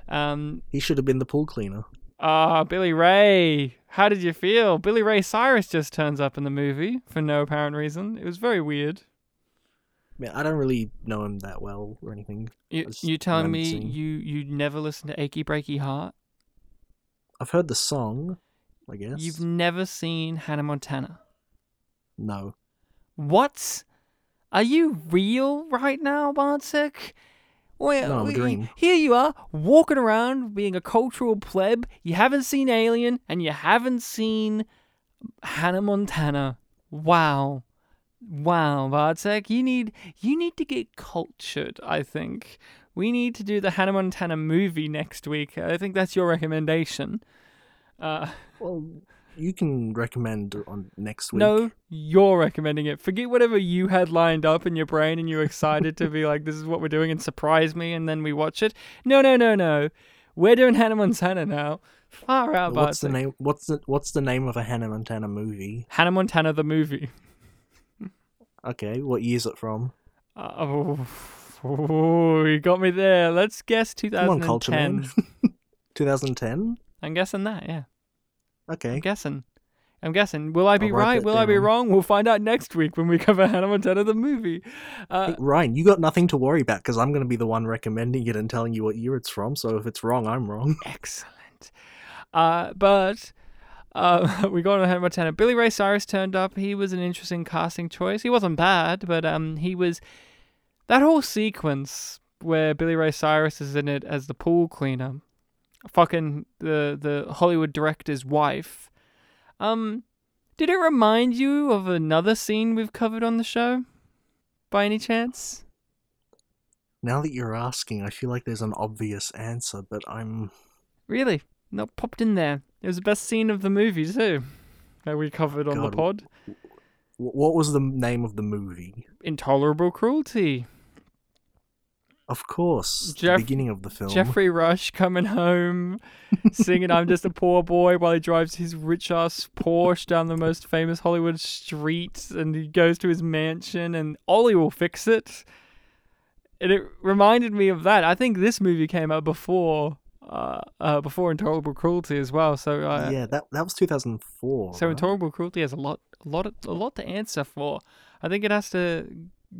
Um, He should have been the pool cleaner. ah, Billy Ray. How did you feel? Billy Ray Cyrus just turns up in the movie for no apparent reason. It was very weird. Yeah, I don't really know him that well or anything. You you telling me you you never listened to Achy Breaky Heart? I've heard the song, I guess. You've never seen Hannah Montana. No. What? Are you real right now, Bartek? Well, No, I'm a dream. Here you are, walking around being a cultural pleb. You haven't seen Alien, and you haven't seen Hannah Montana. Wow, wow, Bartek, you need you need to get cultured. I think we need to do the Hannah Montana movie next week. I think that's your recommendation. Uh, Well, you can recommend on next week. No, you're recommending it. Forget whatever you had lined up in your brain and you're excited to be [LAUGHS] like, this is what we're doing and surprise me and then we watch it. No, no, no, no. We're doing Hannah Montana now. Far out, What's the name? What's the What's the name of a Hannah Montana movie? Hannah Montana the movie. Okay, what year's it from? Uh, oh, oh, you got me there. Let's guess Come on, Culture 2010. Man. 2010. [LAUGHS] I'm guessing that, yeah. Okay. I'm guessing. I'm guessing. Will I be right? Will I be wrong? We'll find out next week when we [LAUGHS] cover Hannah Montana the movie. Uh, Hey, Ryan, you got nothing to worry about because I'm going to be the one recommending it and telling you what year it's from. So if it's wrong, I'm wrong. [LAUGHS] Excellent. Uh, but uh, we got on Hannah Montana. Billy Ray Cyrus turned up. He was an interesting casting choice. He wasn't bad, but um, he was that whole sequence where Billy Ray Cyrus is in it as the pool cleaner, fucking the the Hollywood director's wife. Um, did it remind you of another scene we've covered on the show, by any chance? Now that you're asking, I feel like there's an obvious answer, but I'm. Really? not popped in there. It was the best scene of the movie too, that we covered on the pod. What was the name of the movie? Intolerable cruelty. Of course, Jeff- the beginning of the film. Geoffrey Rush coming home, singing "I'm Just a Poor Boy" while he drives his rich ass Porsche down the most famous Hollywood streets, and he goes to his mansion, and Ollie will fix it. And it reminded me of that. I think this movie came out before, uh, uh before Intolerable Cruelty as well. So uh, yeah, that that was 2004. So right? intolerable cruelty has a lot, a lot, of, a lot to answer for. I think it has to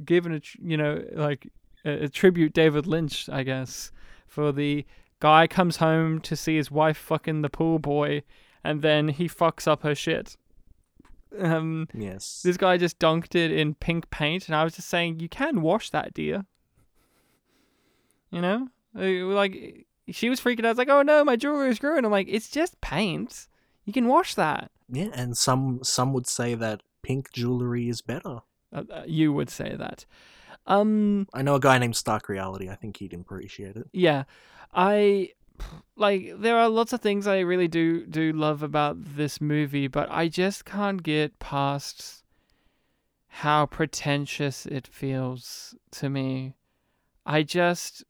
give an, you know, like a, tribute David Lynch, I guess, for the guy comes home to see his wife fucking the pool boy, and then he fucks up her shit. Um, Yes. this guy just dunked it in pink paint, and I was just saying, you can wash that, dear. You know, Uh, like she was freaking out. I was like, oh no, my jewelry is ruined. I'm like, it's just paint. You can wash that. Yeah, and some some would say that pink jewelry is better. Uh, uh, you would say that. Um, I know a guy named Stark Reality. I think he'd appreciate it. yeah, I like. There are lots of things I really do do love about this movie, but I just can't get past how pretentious it feels to me. I just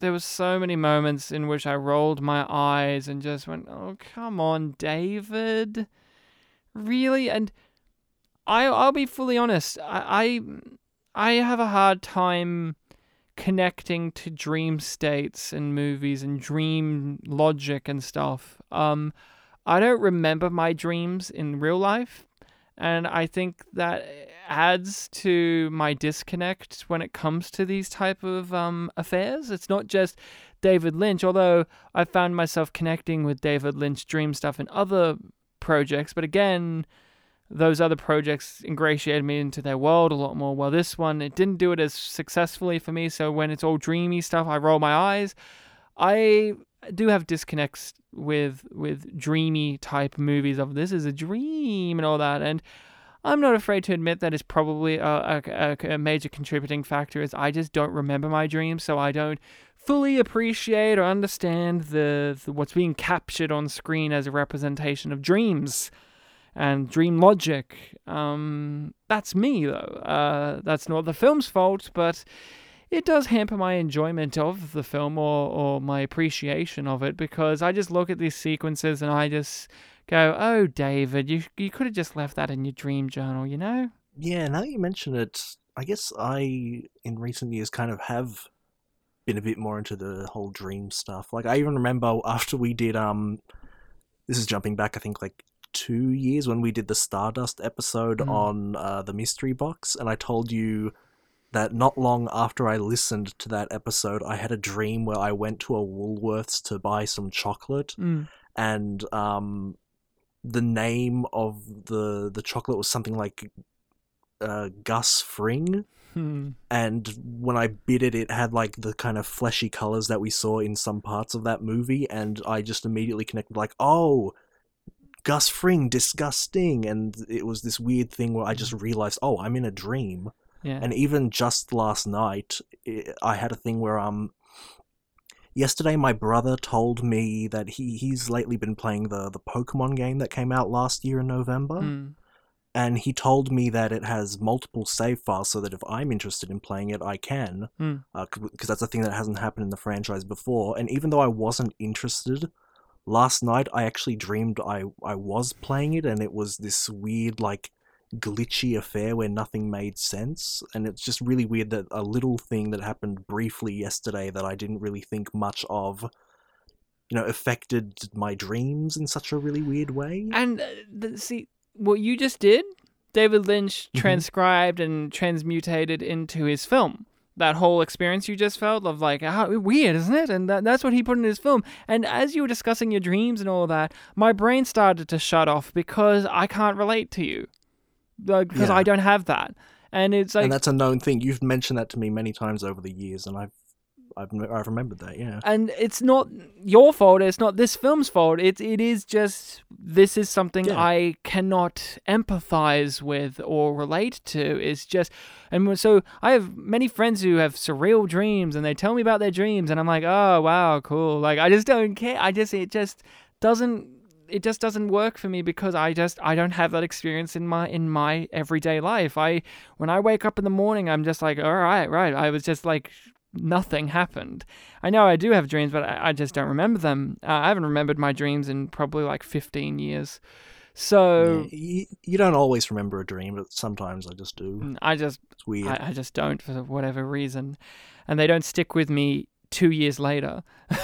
there was so many moments in which I rolled my eyes and just went, "Oh, come on, David." really, and I I'll be fully honest. I I, I have a hard time connecting to dream states and movies and dream logic and stuff. Um, I don't remember my dreams in real life, and I think that adds to my disconnect when it comes to these type of um, affairs. It's not just David Lynch, although I found myself connecting with David Lynch dream stuff in other projects, but again, those other projects ingratiated me into their world a lot more. Well, this one, it didn't do it as successfully for me. So when it's all dreamy stuff, I roll my eyes. I do have disconnects with with dreamy type movies of this is a dream and all that, and I'm not afraid to admit that is probably a, a, a major contributing factor. Is I just don't remember my dreams, so I don't fully appreciate or understand the, the what's being captured on screen as a representation of dreams and dream logic. Um, that's me, though. Uh, that's not the film's fault, but it does hamper my enjoyment of the film or, or my appreciation of it because I just look at these sequences and I just go, oh, David, you, you could have just left that in your dream journal, you know? Yeah, now that you mention it, I guess I, in recent years, kind of have been a bit more into the whole dream stuff. Like, I even remember after we did, um, this is jumping back, I think, like two years when we did the Stardust episode Mm. on uh, the mystery box, and I told you that not long after I listened to that episode, I had a dream where I went to a Woolworths to buy some chocolate, Mm. and um, the name of the the chocolate was something like uh, Gus Fring. Hmm. And when I bit it, it had like the kind of fleshy colors that we saw in some parts of that movie, and I just immediately connected, like, oh, Gus Fring, disgusting. And it was this weird thing where I just realized, oh, I'm in a dream. Yeah. And even just last night, i I had a thing where um, yesterday my brother told me that he he's lately been playing the the Pokemon game that came out last year in November, Hmm. and he told me that it has multiple save files, so that if I'm interested in playing it, I can, because that's a thing that hasn't happened in the franchise before. And even though I wasn't interested. Last night, I actually dreamed I, I was playing it, and it was this weird, like, glitchy affair where nothing made sense and it's just really weird that a little thing that happened briefly yesterday that I didn't really think much of you know affected my dreams in such a really weird way And uh, see, what you just did, David Lynch Mhm. transcribed and transmutated into his film. That whole experience you just felt of like, how weird, isn't it? And that, that's what he put in his film. And as you were discussing your dreams and all that, my brain started to shut off because I can't relate to you. Like, because Yeah. I don't have that. And it's like, and that's a known thing you've mentioned that to me many times over the years and I've I've, I've remembered that yeah and it's not your fault it's not this film's fault it, it is just this is something Yeah. i cannot empathize with or relate to it's just and so i have many friends who have surreal dreams and they tell me about their dreams and i'm like oh wow cool like i just don't care i just it just doesn't it just doesn't work for me because I just I don't have that experience in my in my everyday life. I when I wake up in the morning, I'm just like, all right, right. I was just like nothing happened. I know I do have dreams, but I, I just don't remember them. Uh, I haven't remembered my dreams in probably like 15 years. So Yeah, you, you don't always remember a dream but sometimes I just do. Mm, I just it's weird. I, I just don't for whatever reason, and they don't stick with me two years later. [LAUGHS]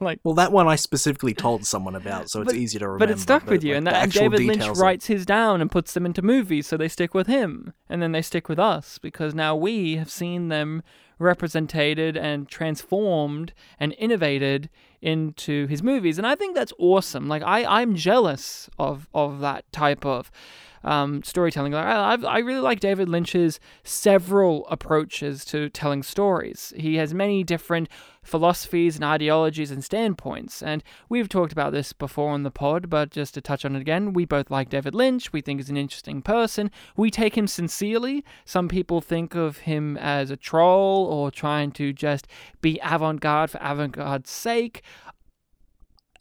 like well that one I specifically told someone about so it's But- easier to remember But it stuck with you, like, and, that, David Lynch of- writes his down and puts them into movies, so they stick with him, and then they stick with us because now we have seen them represented and transformed and innovated into his movies, and I think that's awesome. Like I, I'm jealous of of that type of um, storytelling. I, I really like David Lynch's several approaches to telling stories. He has many different philosophies and ideologies and standpoints, and we've talked about this before on the pod. But just to touch on it again, we both like David Lynch. We think he's an interesting person. We take him sincerely. Some people think of him as a troll or trying to just be avant-garde for avant-garde's sake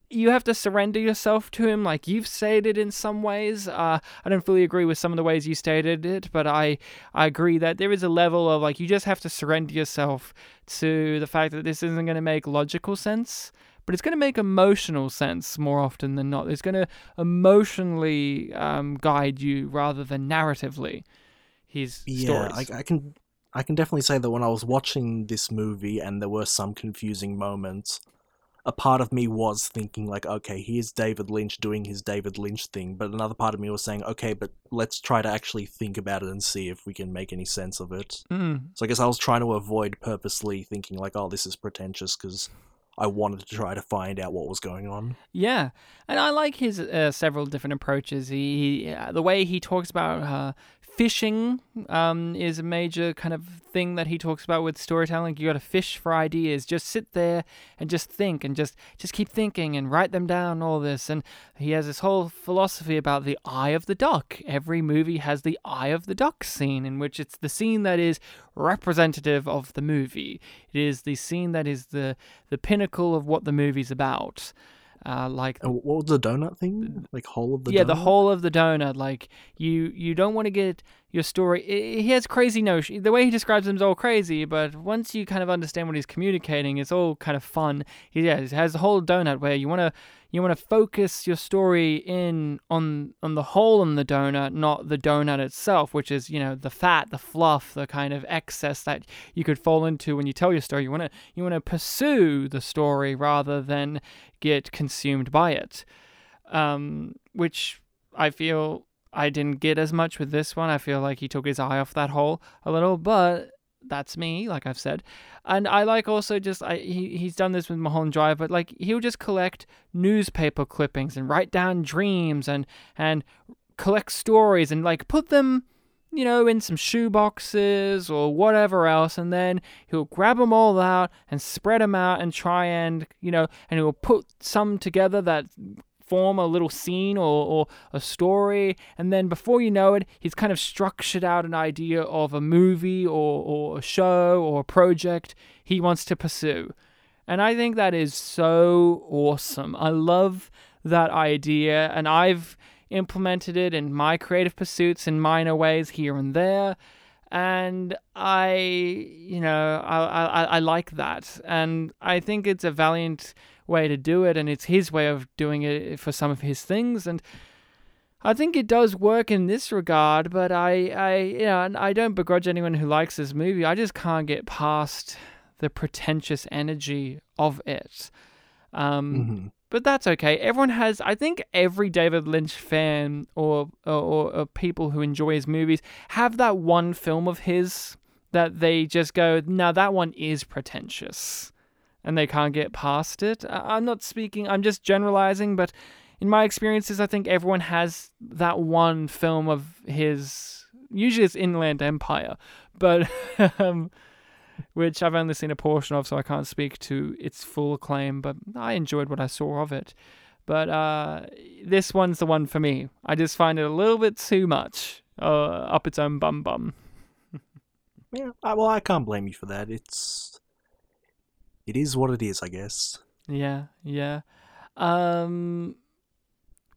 you have to surrender yourself to him like you've stated in some ways uh, i don't fully agree with some of the ways you stated it but i i agree that there is a level of like you just have to surrender yourself to the fact that this isn't going to make logical sense but it's going to make emotional sense more often than not. It's going to emotionally um, guide you rather than narratively. His Yeah, stories. I, I can I can definitely say that when I was watching this movie and there were some confusing moments, a part of me was thinking like, okay, here's David Lynch doing his David Lynch thing, but another part of me was saying, okay, but let's try to actually think about it and see if we can make any sense of it. Mm, So I guess I was trying to avoid purposely thinking like, oh, this is pretentious because I wanted to try to find out what was going on. Yeah, and I like his uh, several different approaches. He, he uh, the way he talks about uh, fishing um, is a major kind of thing that he talks about with storytelling. You got to fish for ideas. Just sit there and just think, and just just keep thinking and write them down. All this, and he has this whole philosophy about the eye of the duck. Every movie has the eye of the duck scene, in which it's the scene that is representative of the movie. It is the scene that is the the pinnacle of what the movie's about. Uh, like what was the donut thing? Like whole of the yeah, donut? the whole of the donut. Like you, you don't want to get your story. He has crazy notion. The way he describes them is all crazy, but once you kind of understand what he's communicating, it's all kind of fun. He yeah, he has the whole donut where you want to you want to focus your story in on on the hole in the donut, not the donut itself, which is you know the fat, the fluff, the kind of excess that you could fall into when you tell your story. You want to you want to pursue the story rather than get consumed by it um, which I feel I didn't get as much with this one. I feel like he took his eye off that hole a little, but that's me, like I've said. And I like also just I he he's done this with Mulholland Drive, but like he'll just collect newspaper clippings and write down dreams and and collect stories and like put them you know, in some shoe boxes or whatever else, and then he'll grab them all out and spread them out and try and, you know, and he'll put some together that form a little scene or, or a story, and then before you know it, he's kind of structured out an idea of a movie or, or a show or a project he wants to pursue. And I think that is so awesome. I love that idea, and I've implemented it in my creative pursuits in minor ways here and there. And I, you know, I, I, I like that. And I think it's a valiant way to do it, and it's his way of doing it for some of his things. And I think it does work in this regard, but I, I, you know, and I don't begrudge anyone who likes this movie. I just can't get past the pretentious energy of it. Um, Mhm. But that's okay. Everyone has. I think every David Lynch fan or, or or people who enjoy his movies have that one film of his that they just go, "Now that one is pretentious," and they can't get past it. I'm not speaking. I'm just generalizing, but in my experiences, I think everyone has that one film of his. Usually, it's Inland Empire, but. [LAUGHS] um, which I've only seen a portion of, so I can't speak to its full acclaim, but I enjoyed what I saw of it. But uh, this one's the one for me. I just find it a little bit too much uh, up its own bum bum. [LAUGHS] Yeah, I, well, I can't blame you for that. It's it is what it is, I guess. Yeah, yeah. Um,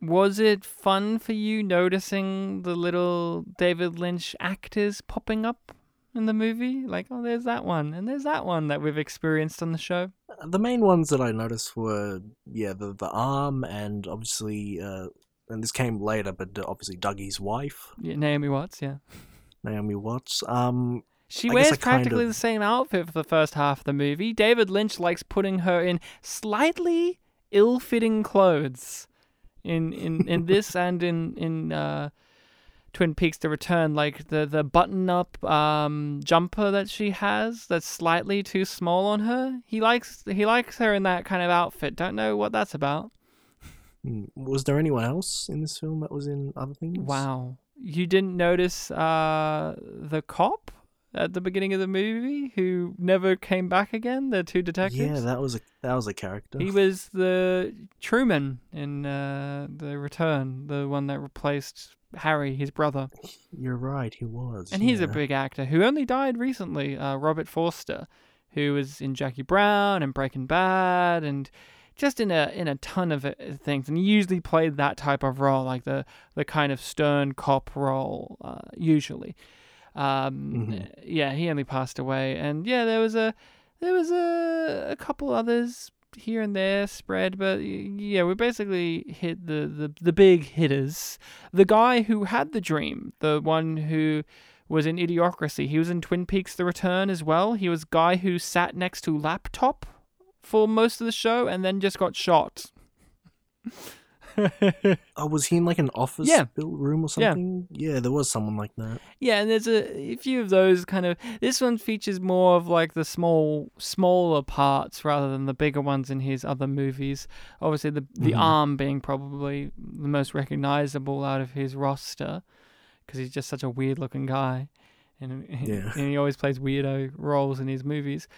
was it fun for you noticing the little David Lynch actors popping up in the movie? Like, oh, there's that one, and there's that one that we've experienced on the show. Uh, The main ones that I noticed were yeah, the the arm and obviously uh, and this came later, but uh, obviously Dougie's wife, Yeah, Naomi Watts, yeah. Naomi Watts. Um, She I wears practically of- the same outfit for the first half of the movie. David Lynch likes putting her in slightly ill-fitting clothes. In in, in [LAUGHS] this and in in uh, Twin Peaks: The Return, like the the button-up um, jumper that she has that's slightly too small on her. He likes he likes her in that kind of outfit. Don't know what that's about. hmm, was there anyone else in this film that was in other things? Wow, you didn't notice uh, the cop at the beginning of the movie who never came back again? The two detectives. Yeah, that was a that was a character. He was the Truman in uh, The Return, the one that replaced Harry, his brother. You're right, he was. And he's a big actor who only died recently, uh, Robert Forster, who was in Jackie Brown and Breaking Bad and just in a in a ton of uh, things. And he usually played that type of role, like the, the kind of stern cop role, uh, usually. Um, Mhm. Yeah, he only passed away. And yeah, there was a there was a, a couple others here and there spread, but yeah, we basically hit the, the, the big hitters. The guy who had the dream, the one who was in Idiocracy, he was in Twin Peaks The Return as well. He was guy who sat next to laptop for most of the show and then just got shot. [LAUGHS] [LAUGHS] Oh, was he in like an office Yeah. built room or something? Yeah. there was someone like that. Yeah, and there's a, a few of those kind of. This one features more of like the small, smaller parts rather than the bigger ones in his other movies. Obviously, the the Mhm. arm being probably the most recognizable out of his roster, because he's just such a weird looking guy, and, [LAUGHS] Yeah. and he always plays weirdo roles in his movies.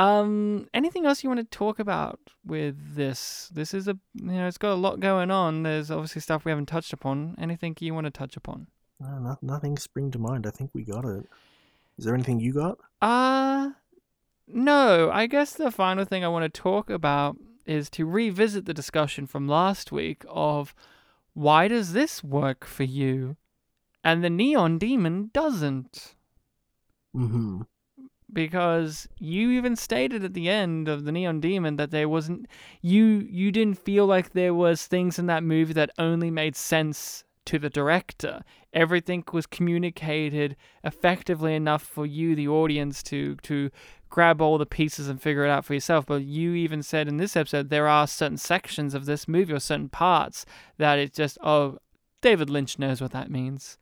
Um, anything else you want to talk about with this? This is a you know it's got a lot going on. There's obviously stuff we haven't touched upon. Anything you want to touch upon? Uh, no, nothing spring to mind. I think we got it. Is there anything you got? Uh no, I guess the final thing I want to talk about is to revisit the discussion from last week of why does this work for you and the neon demon doesn't Mm-hmm. Because you even stated at the end of the neon demon that there wasn't you you didn't feel like there was things in that movie that only made sense to the director. Everything was communicated effectively enough for you the audience to to grab all the pieces and figure it out for yourself. But you even said in this episode there are certain sections of this movie or certain parts that it's just oh david lynch knows what that means.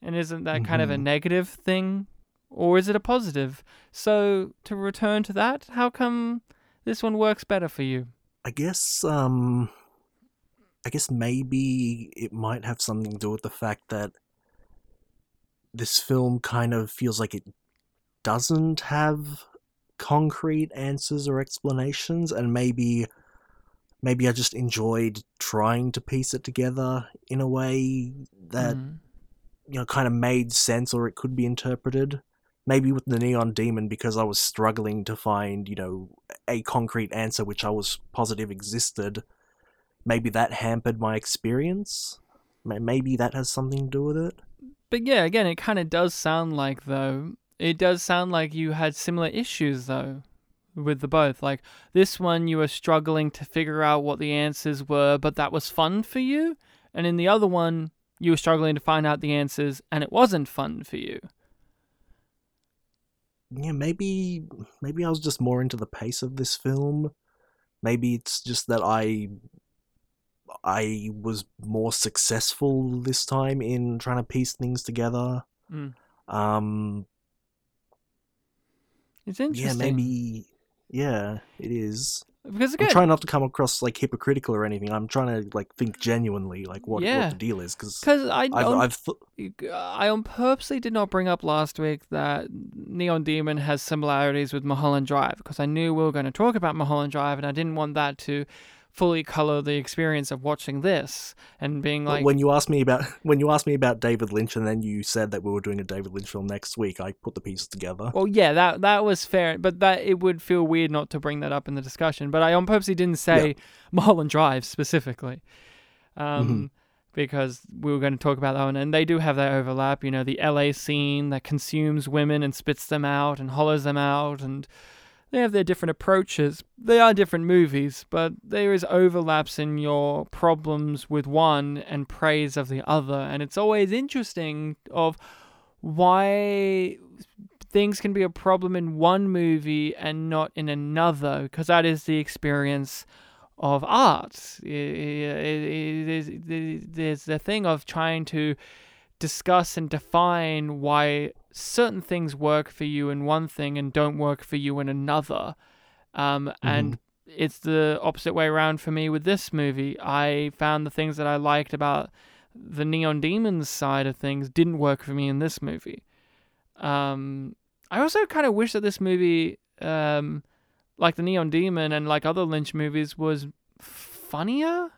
And isn't that kind of a Mhm. negative thing or is it a positive so to return to that, how come this one works better for you? I guess um I guess maybe it might have something to do with the fact that this film kind of feels like it doesn't have concrete answers or explanations and maybe maybe I just enjoyed trying to piece it together in a way that Mm. you know kind of made sense or it could be interpreted maybe with the neon demon because i was struggling to find you know a concrete answer which i was positive existed maybe that hampered my experience maybe that has something to do with it But yeah, again, it kind of does sound like though. It does sound like you had similar issues though with the both. Like this one, you were struggling to figure out what the answers were, but that was fun for you. And in the other one, you were struggling to find out the answers, and it wasn't fun for you. Yeah maybe maybe i was just more into the pace of this film maybe it's just that i i was more successful this time in trying to piece things together Mm. um It's interesting. yeah maybe yeah it is because again, i'm trying not to come across like hypocritical or anything i'm trying to like think genuinely like what, Yeah. what the deal is because because I i've, on- I've th- I on purposely did not bring up last week that Neon Demon has similarities with Mulholland Drive because I knew we were going to talk about Mulholland Drive and I didn't want that to fully color the experience of watching this and being like, when you asked me about [LAUGHS] when you asked me about david lynch and then you said that we were doing a david lynch film next week i put the pieces together well, yeah, that that was fair, but that it would feel weird not to bring that up in the discussion. But I on purposely didn't say Mulholland [LAUGHS] Drive specifically. Um, Mhm. because we were going to talk about that one, and they do have that overlap. You know, the LA scene that consumes women and spits them out and hollows them out, and they have their different approaches. They are different movies, but there is overlaps in your problems with one and praise of the other, and it's always interesting of why things can be a problem in one movie and not in another, because that is the experience of art. There's the thing of trying to discuss and define why certain things work for you in one thing and don't work for you in another. Um, And it's the opposite way around for me with this movie. I found the things that I liked about the Neon Demons side of things didn't work for me in this movie. Um, I also kind of wish that this movie, um, like the Neon Demon and like other Lynch movies, was funnier.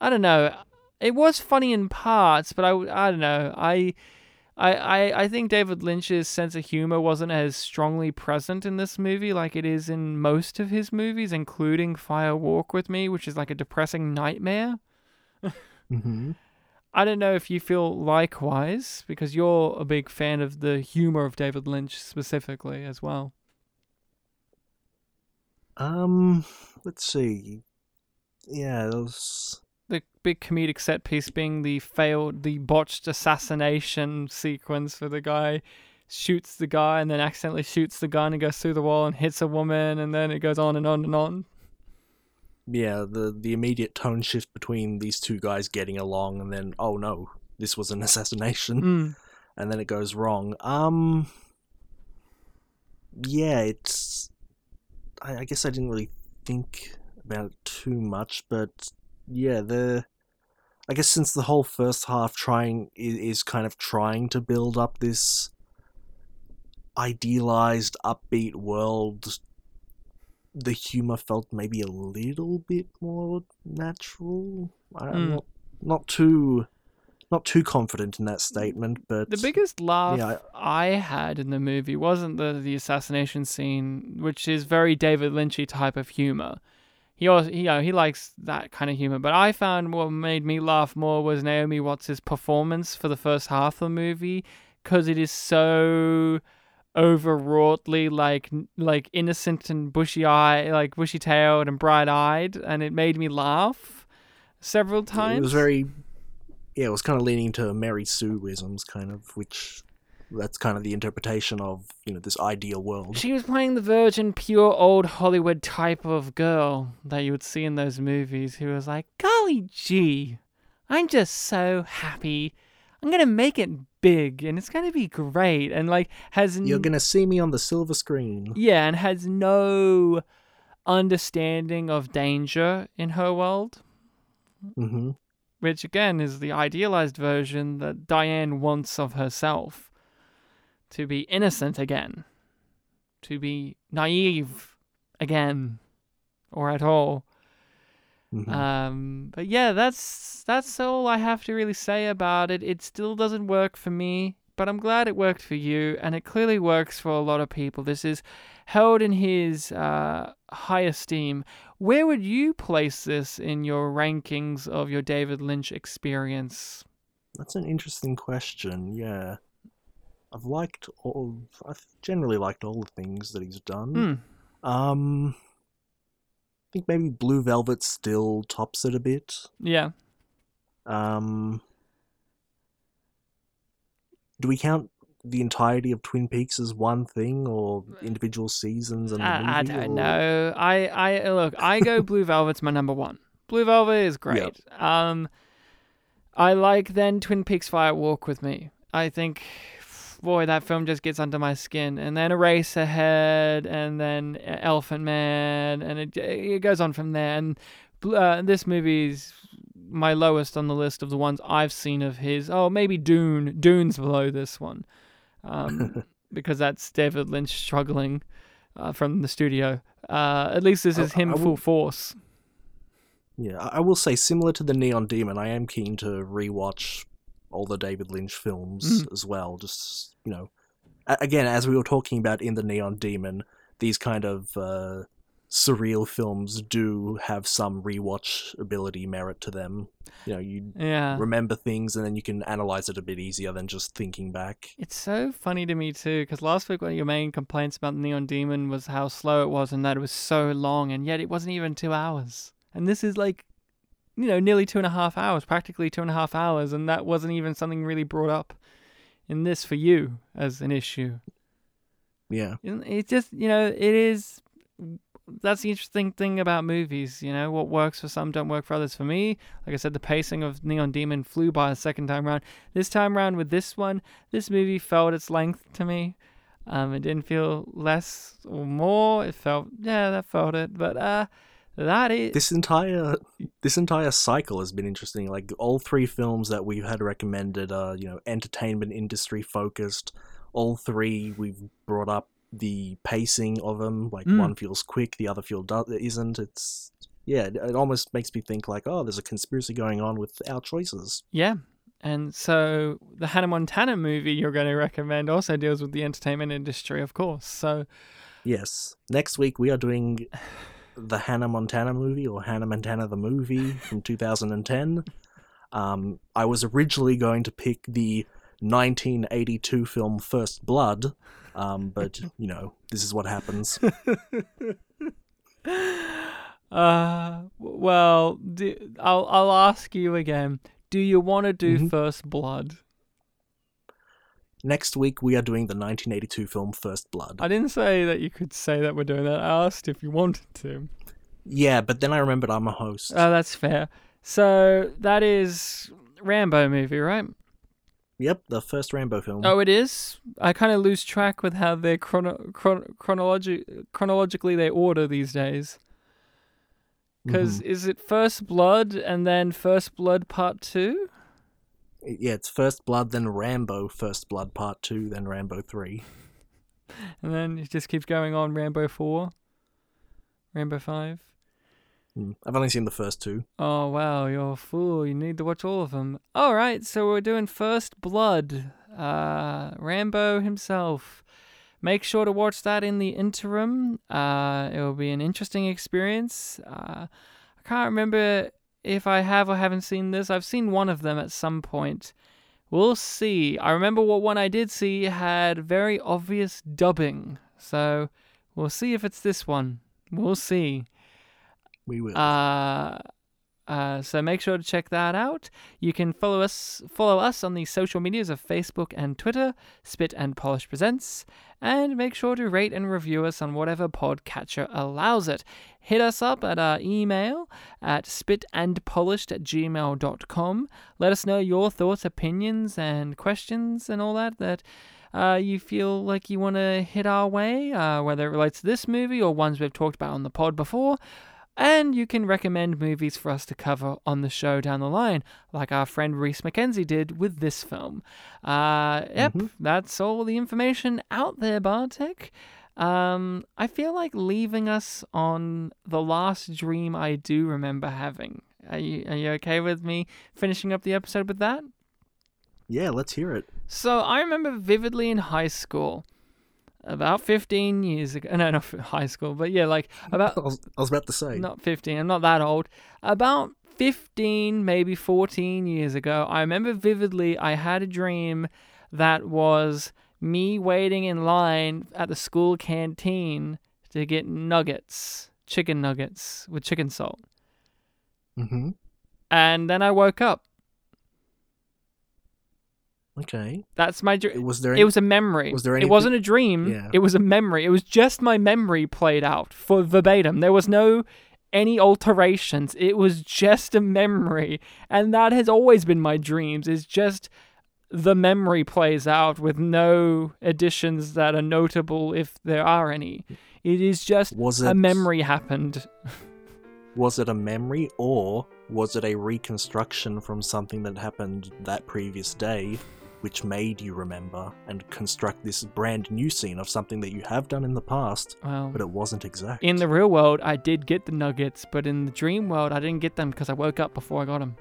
I don't know. It was funny in parts, but I, I don't know. I, I, I, I think David Lynch's sense of humor wasn't as strongly present in this movie like it is in most of his movies, including Fire Walk with Me, which is like a depressing nightmare. mm-hmm. I don't know if you feel likewise because you're a big fan of the humor of David Lynch specifically as well. Um, let's see. Yeah, those. The big comedic set piece being the failed, the botched assassination sequence where the guy shoots the guy and then accidentally shoots the gun and goes through the wall and hits a woman, and then it goes on and on and on. Yeah, the the immediate tone shift between these two guys getting along, and then oh no, this was an [LAUGHS] assassination, Mm. and then it goes wrong. Um. Yeah, it's. I, I guess I didn't really think about it too much, but yeah, the. I guess since the whole first half trying is, is kind of trying to build up this idealized, upbeat world, the humor felt maybe a little bit more natural. I- I'm Mm. not not too not too confident in that statement, but The biggest laugh Yeah, I had in the movie wasn't the the assassination scene, which is very David Lynchy type of humor. He also, you uh, know, he likes that kind of humor. But I found what made me laugh more was Naomi Watts' performance for the first half of the movie, because it is so overwroughtly like like innocent and bushy eye, like bushy tailed and bright eyed, and it made me laugh several times. it was very yeah, it was kind of leaning to Mary Sue-isms, kind of, which that's kind of the interpretation of you know this ideal world. She was playing the virgin, pure old Hollywood type of girl that you would see in those movies who was like, golly gee, I'm just so happy. I'm going to make it big and it's going to be great. And like, has. n- You're gonna see me on the silver screen. Yeah, and has no understanding of danger in her world, hmm which again is the idealized version that Diane wants of herself to be innocent again, to be naive again, or at all. hmm Um, but yeah, that's that's all I have to really say about it. It still doesn't work for me, but I'm glad it worked for you, and it clearly works for a lot of people. This is held in his uh, high esteem. Where would you place this in your rankings of your David Lynch experience? That's an interesting question. Yeah, I've liked all. I've generally liked all the things that he's done. Hmm. Um, I think maybe Blue Velvet still tops it a bit. Yeah. Um, do we count the entirety of Twin Peaks as one thing, or individual seasons and the movie? I, I don't or- know. I, I look. I go [LAUGHS] Blue Velvet's my number one. Blue Velvet is great. Um, I like then Twin Peaks Fire Walk with Me. I think, boy, that film just gets under my skin. And then Eraserhead, and then Elephant Man, and it it goes on from there. And uh, this movie's my lowest on the list of the ones I've seen of his. Oh, maybe Dune. Dune's below this one, um, [LAUGHS] because that's David Lynch struggling uh, from the studio. Uh, at least this is him I full force. Yeah, I will say, similar to the Neon Demon, I am keen to rewatch all the David Lynch films Mm. as well. Just you know, a- again, as we were talking about in the Neon Demon, these kind of uh, surreal films do have some rewatch ability merit to them. You know, you Yeah. remember things and then you can analyze it a bit easier than just thinking back. It's so funny to me too, because last week one of your main complaints about Neon Demon was how slow it was and that it was so long, and yet it wasn't even two hours. And this is like, you know, nearly two and a half hours, practically two and a half hours, and that wasn't even something really brought up in this for you as an issue. Yeah. It's just, you know, it is. That's the interesting thing about movies, you know, what works for some don't work for others. For me, like I said, the pacing of Neon Demon flew by the second time round. This time round with this one, this movie felt its length to me. Um, it didn't feel less or more. It felt, yeah, that felt it. But uh, that is This entire this entire cycle has been interesting. Like all three films that we've had recommended are, you know, entertainment industry focused. All three we've brought up the pacing of them. Like Mm. one feels quick, the other feel do- isn't. It's yeah, it- it almost makes me think like, oh, there's a conspiracy going on with our choices. Yeah. And so the Hannah Montana movie you're going to recommend also deals with the entertainment industry, of course. So Yes. Next week we are doing [LAUGHS] the Hannah Montana movie or Hannah Montana the movie from 2010. Um, I was originally going to pick the 1982 film First Blood, um, but you know this is what happens. [LAUGHS] Uh, well, do, I'll I'll ask you again. Do you want to do Mhm. First Blood? Next week we are doing the 1982 film First Blood. I didn't say that you could say that we're doing that. I asked if you wanted to. Yeah, but then I remembered I'm a host. Oh, that's fair. So that is Rambo movie, right? yep, the first Rambo film. Oh, it is. I kind of lose track with how they're chrono- chron- chronologi- chronologically they order these days. Because Mhm. is it First Blood and then First Blood Part Two? Yeah, it's First Blood, then Rambo, First Blood Part 2, then Rambo 3. [LAUGHS] And then it just keeps going on. Rambo Four, Rambo Five. Hmm. I've only seen the first two. Oh wow, you're a fool. You need to watch all of them. All right, so we're doing First Blood. Uh, Rambo himself. Make sure to watch that in the interim. Uh, it will be an interesting experience. Uh, I can't remember if I have or haven't seen this. I've seen one of them at some point. We'll see. I remember what one I did see had very obvious dubbing. So we'll see if it's this one. We'll see. We will. Uh, uh, so make sure to check that out. You can follow us follow us on the social medias of Facebook and Twitter, Spit and Polish Presents, and make sure to rate and review us on whatever podcatcher allows it. Hit us up at our email at spitandpolished at gmail.com. Let us know your thoughts, opinions, and questions and all that that uh, you feel like you want to hit our way, uh, whether it relates to this movie or ones we've talked about on the pod before. And you can recommend movies for us to cover on the show down the line, like our friend Reese McKenzie did with this film. Uh, yep, Mhm. that's all the information out there, Bartek. Um, I feel like leaving us on the last dream I do remember having. Are you, are you okay with me finishing up the episode with that? yeah, let's hear it. So I remember vividly in high school, about 15 years ago. [LAUGHS] No, not high school, but yeah, like [LAUGHS] about I was, I was about to say. not 15, I'm not that old. About 15, maybe 14 years ago, I remember vividly I had a dream that was me waiting in line at the school canteen to get nuggets, chicken nuggets with chicken salt. hmm And then I woke up. Okay. That's my dream. Was there any, It was a memory. was there It wasn't a dream. Yeah. It was a memory. It was just my memory played out for verbatim. There was no any alterations. It was just a memory, and that has always been my dreams. Is just the memory plays out with no additions that are notable if there are any. It is just was a memory happened. [LAUGHS] Was it a memory or was it a reconstruction from something that happened that previous day, which made you remember and construct this brand new scene of something that you have done in the past, Well, but it wasn't exact? in the real world, I did get the nuggets, but in the dream world, I didn't get them because I woke up before I got them.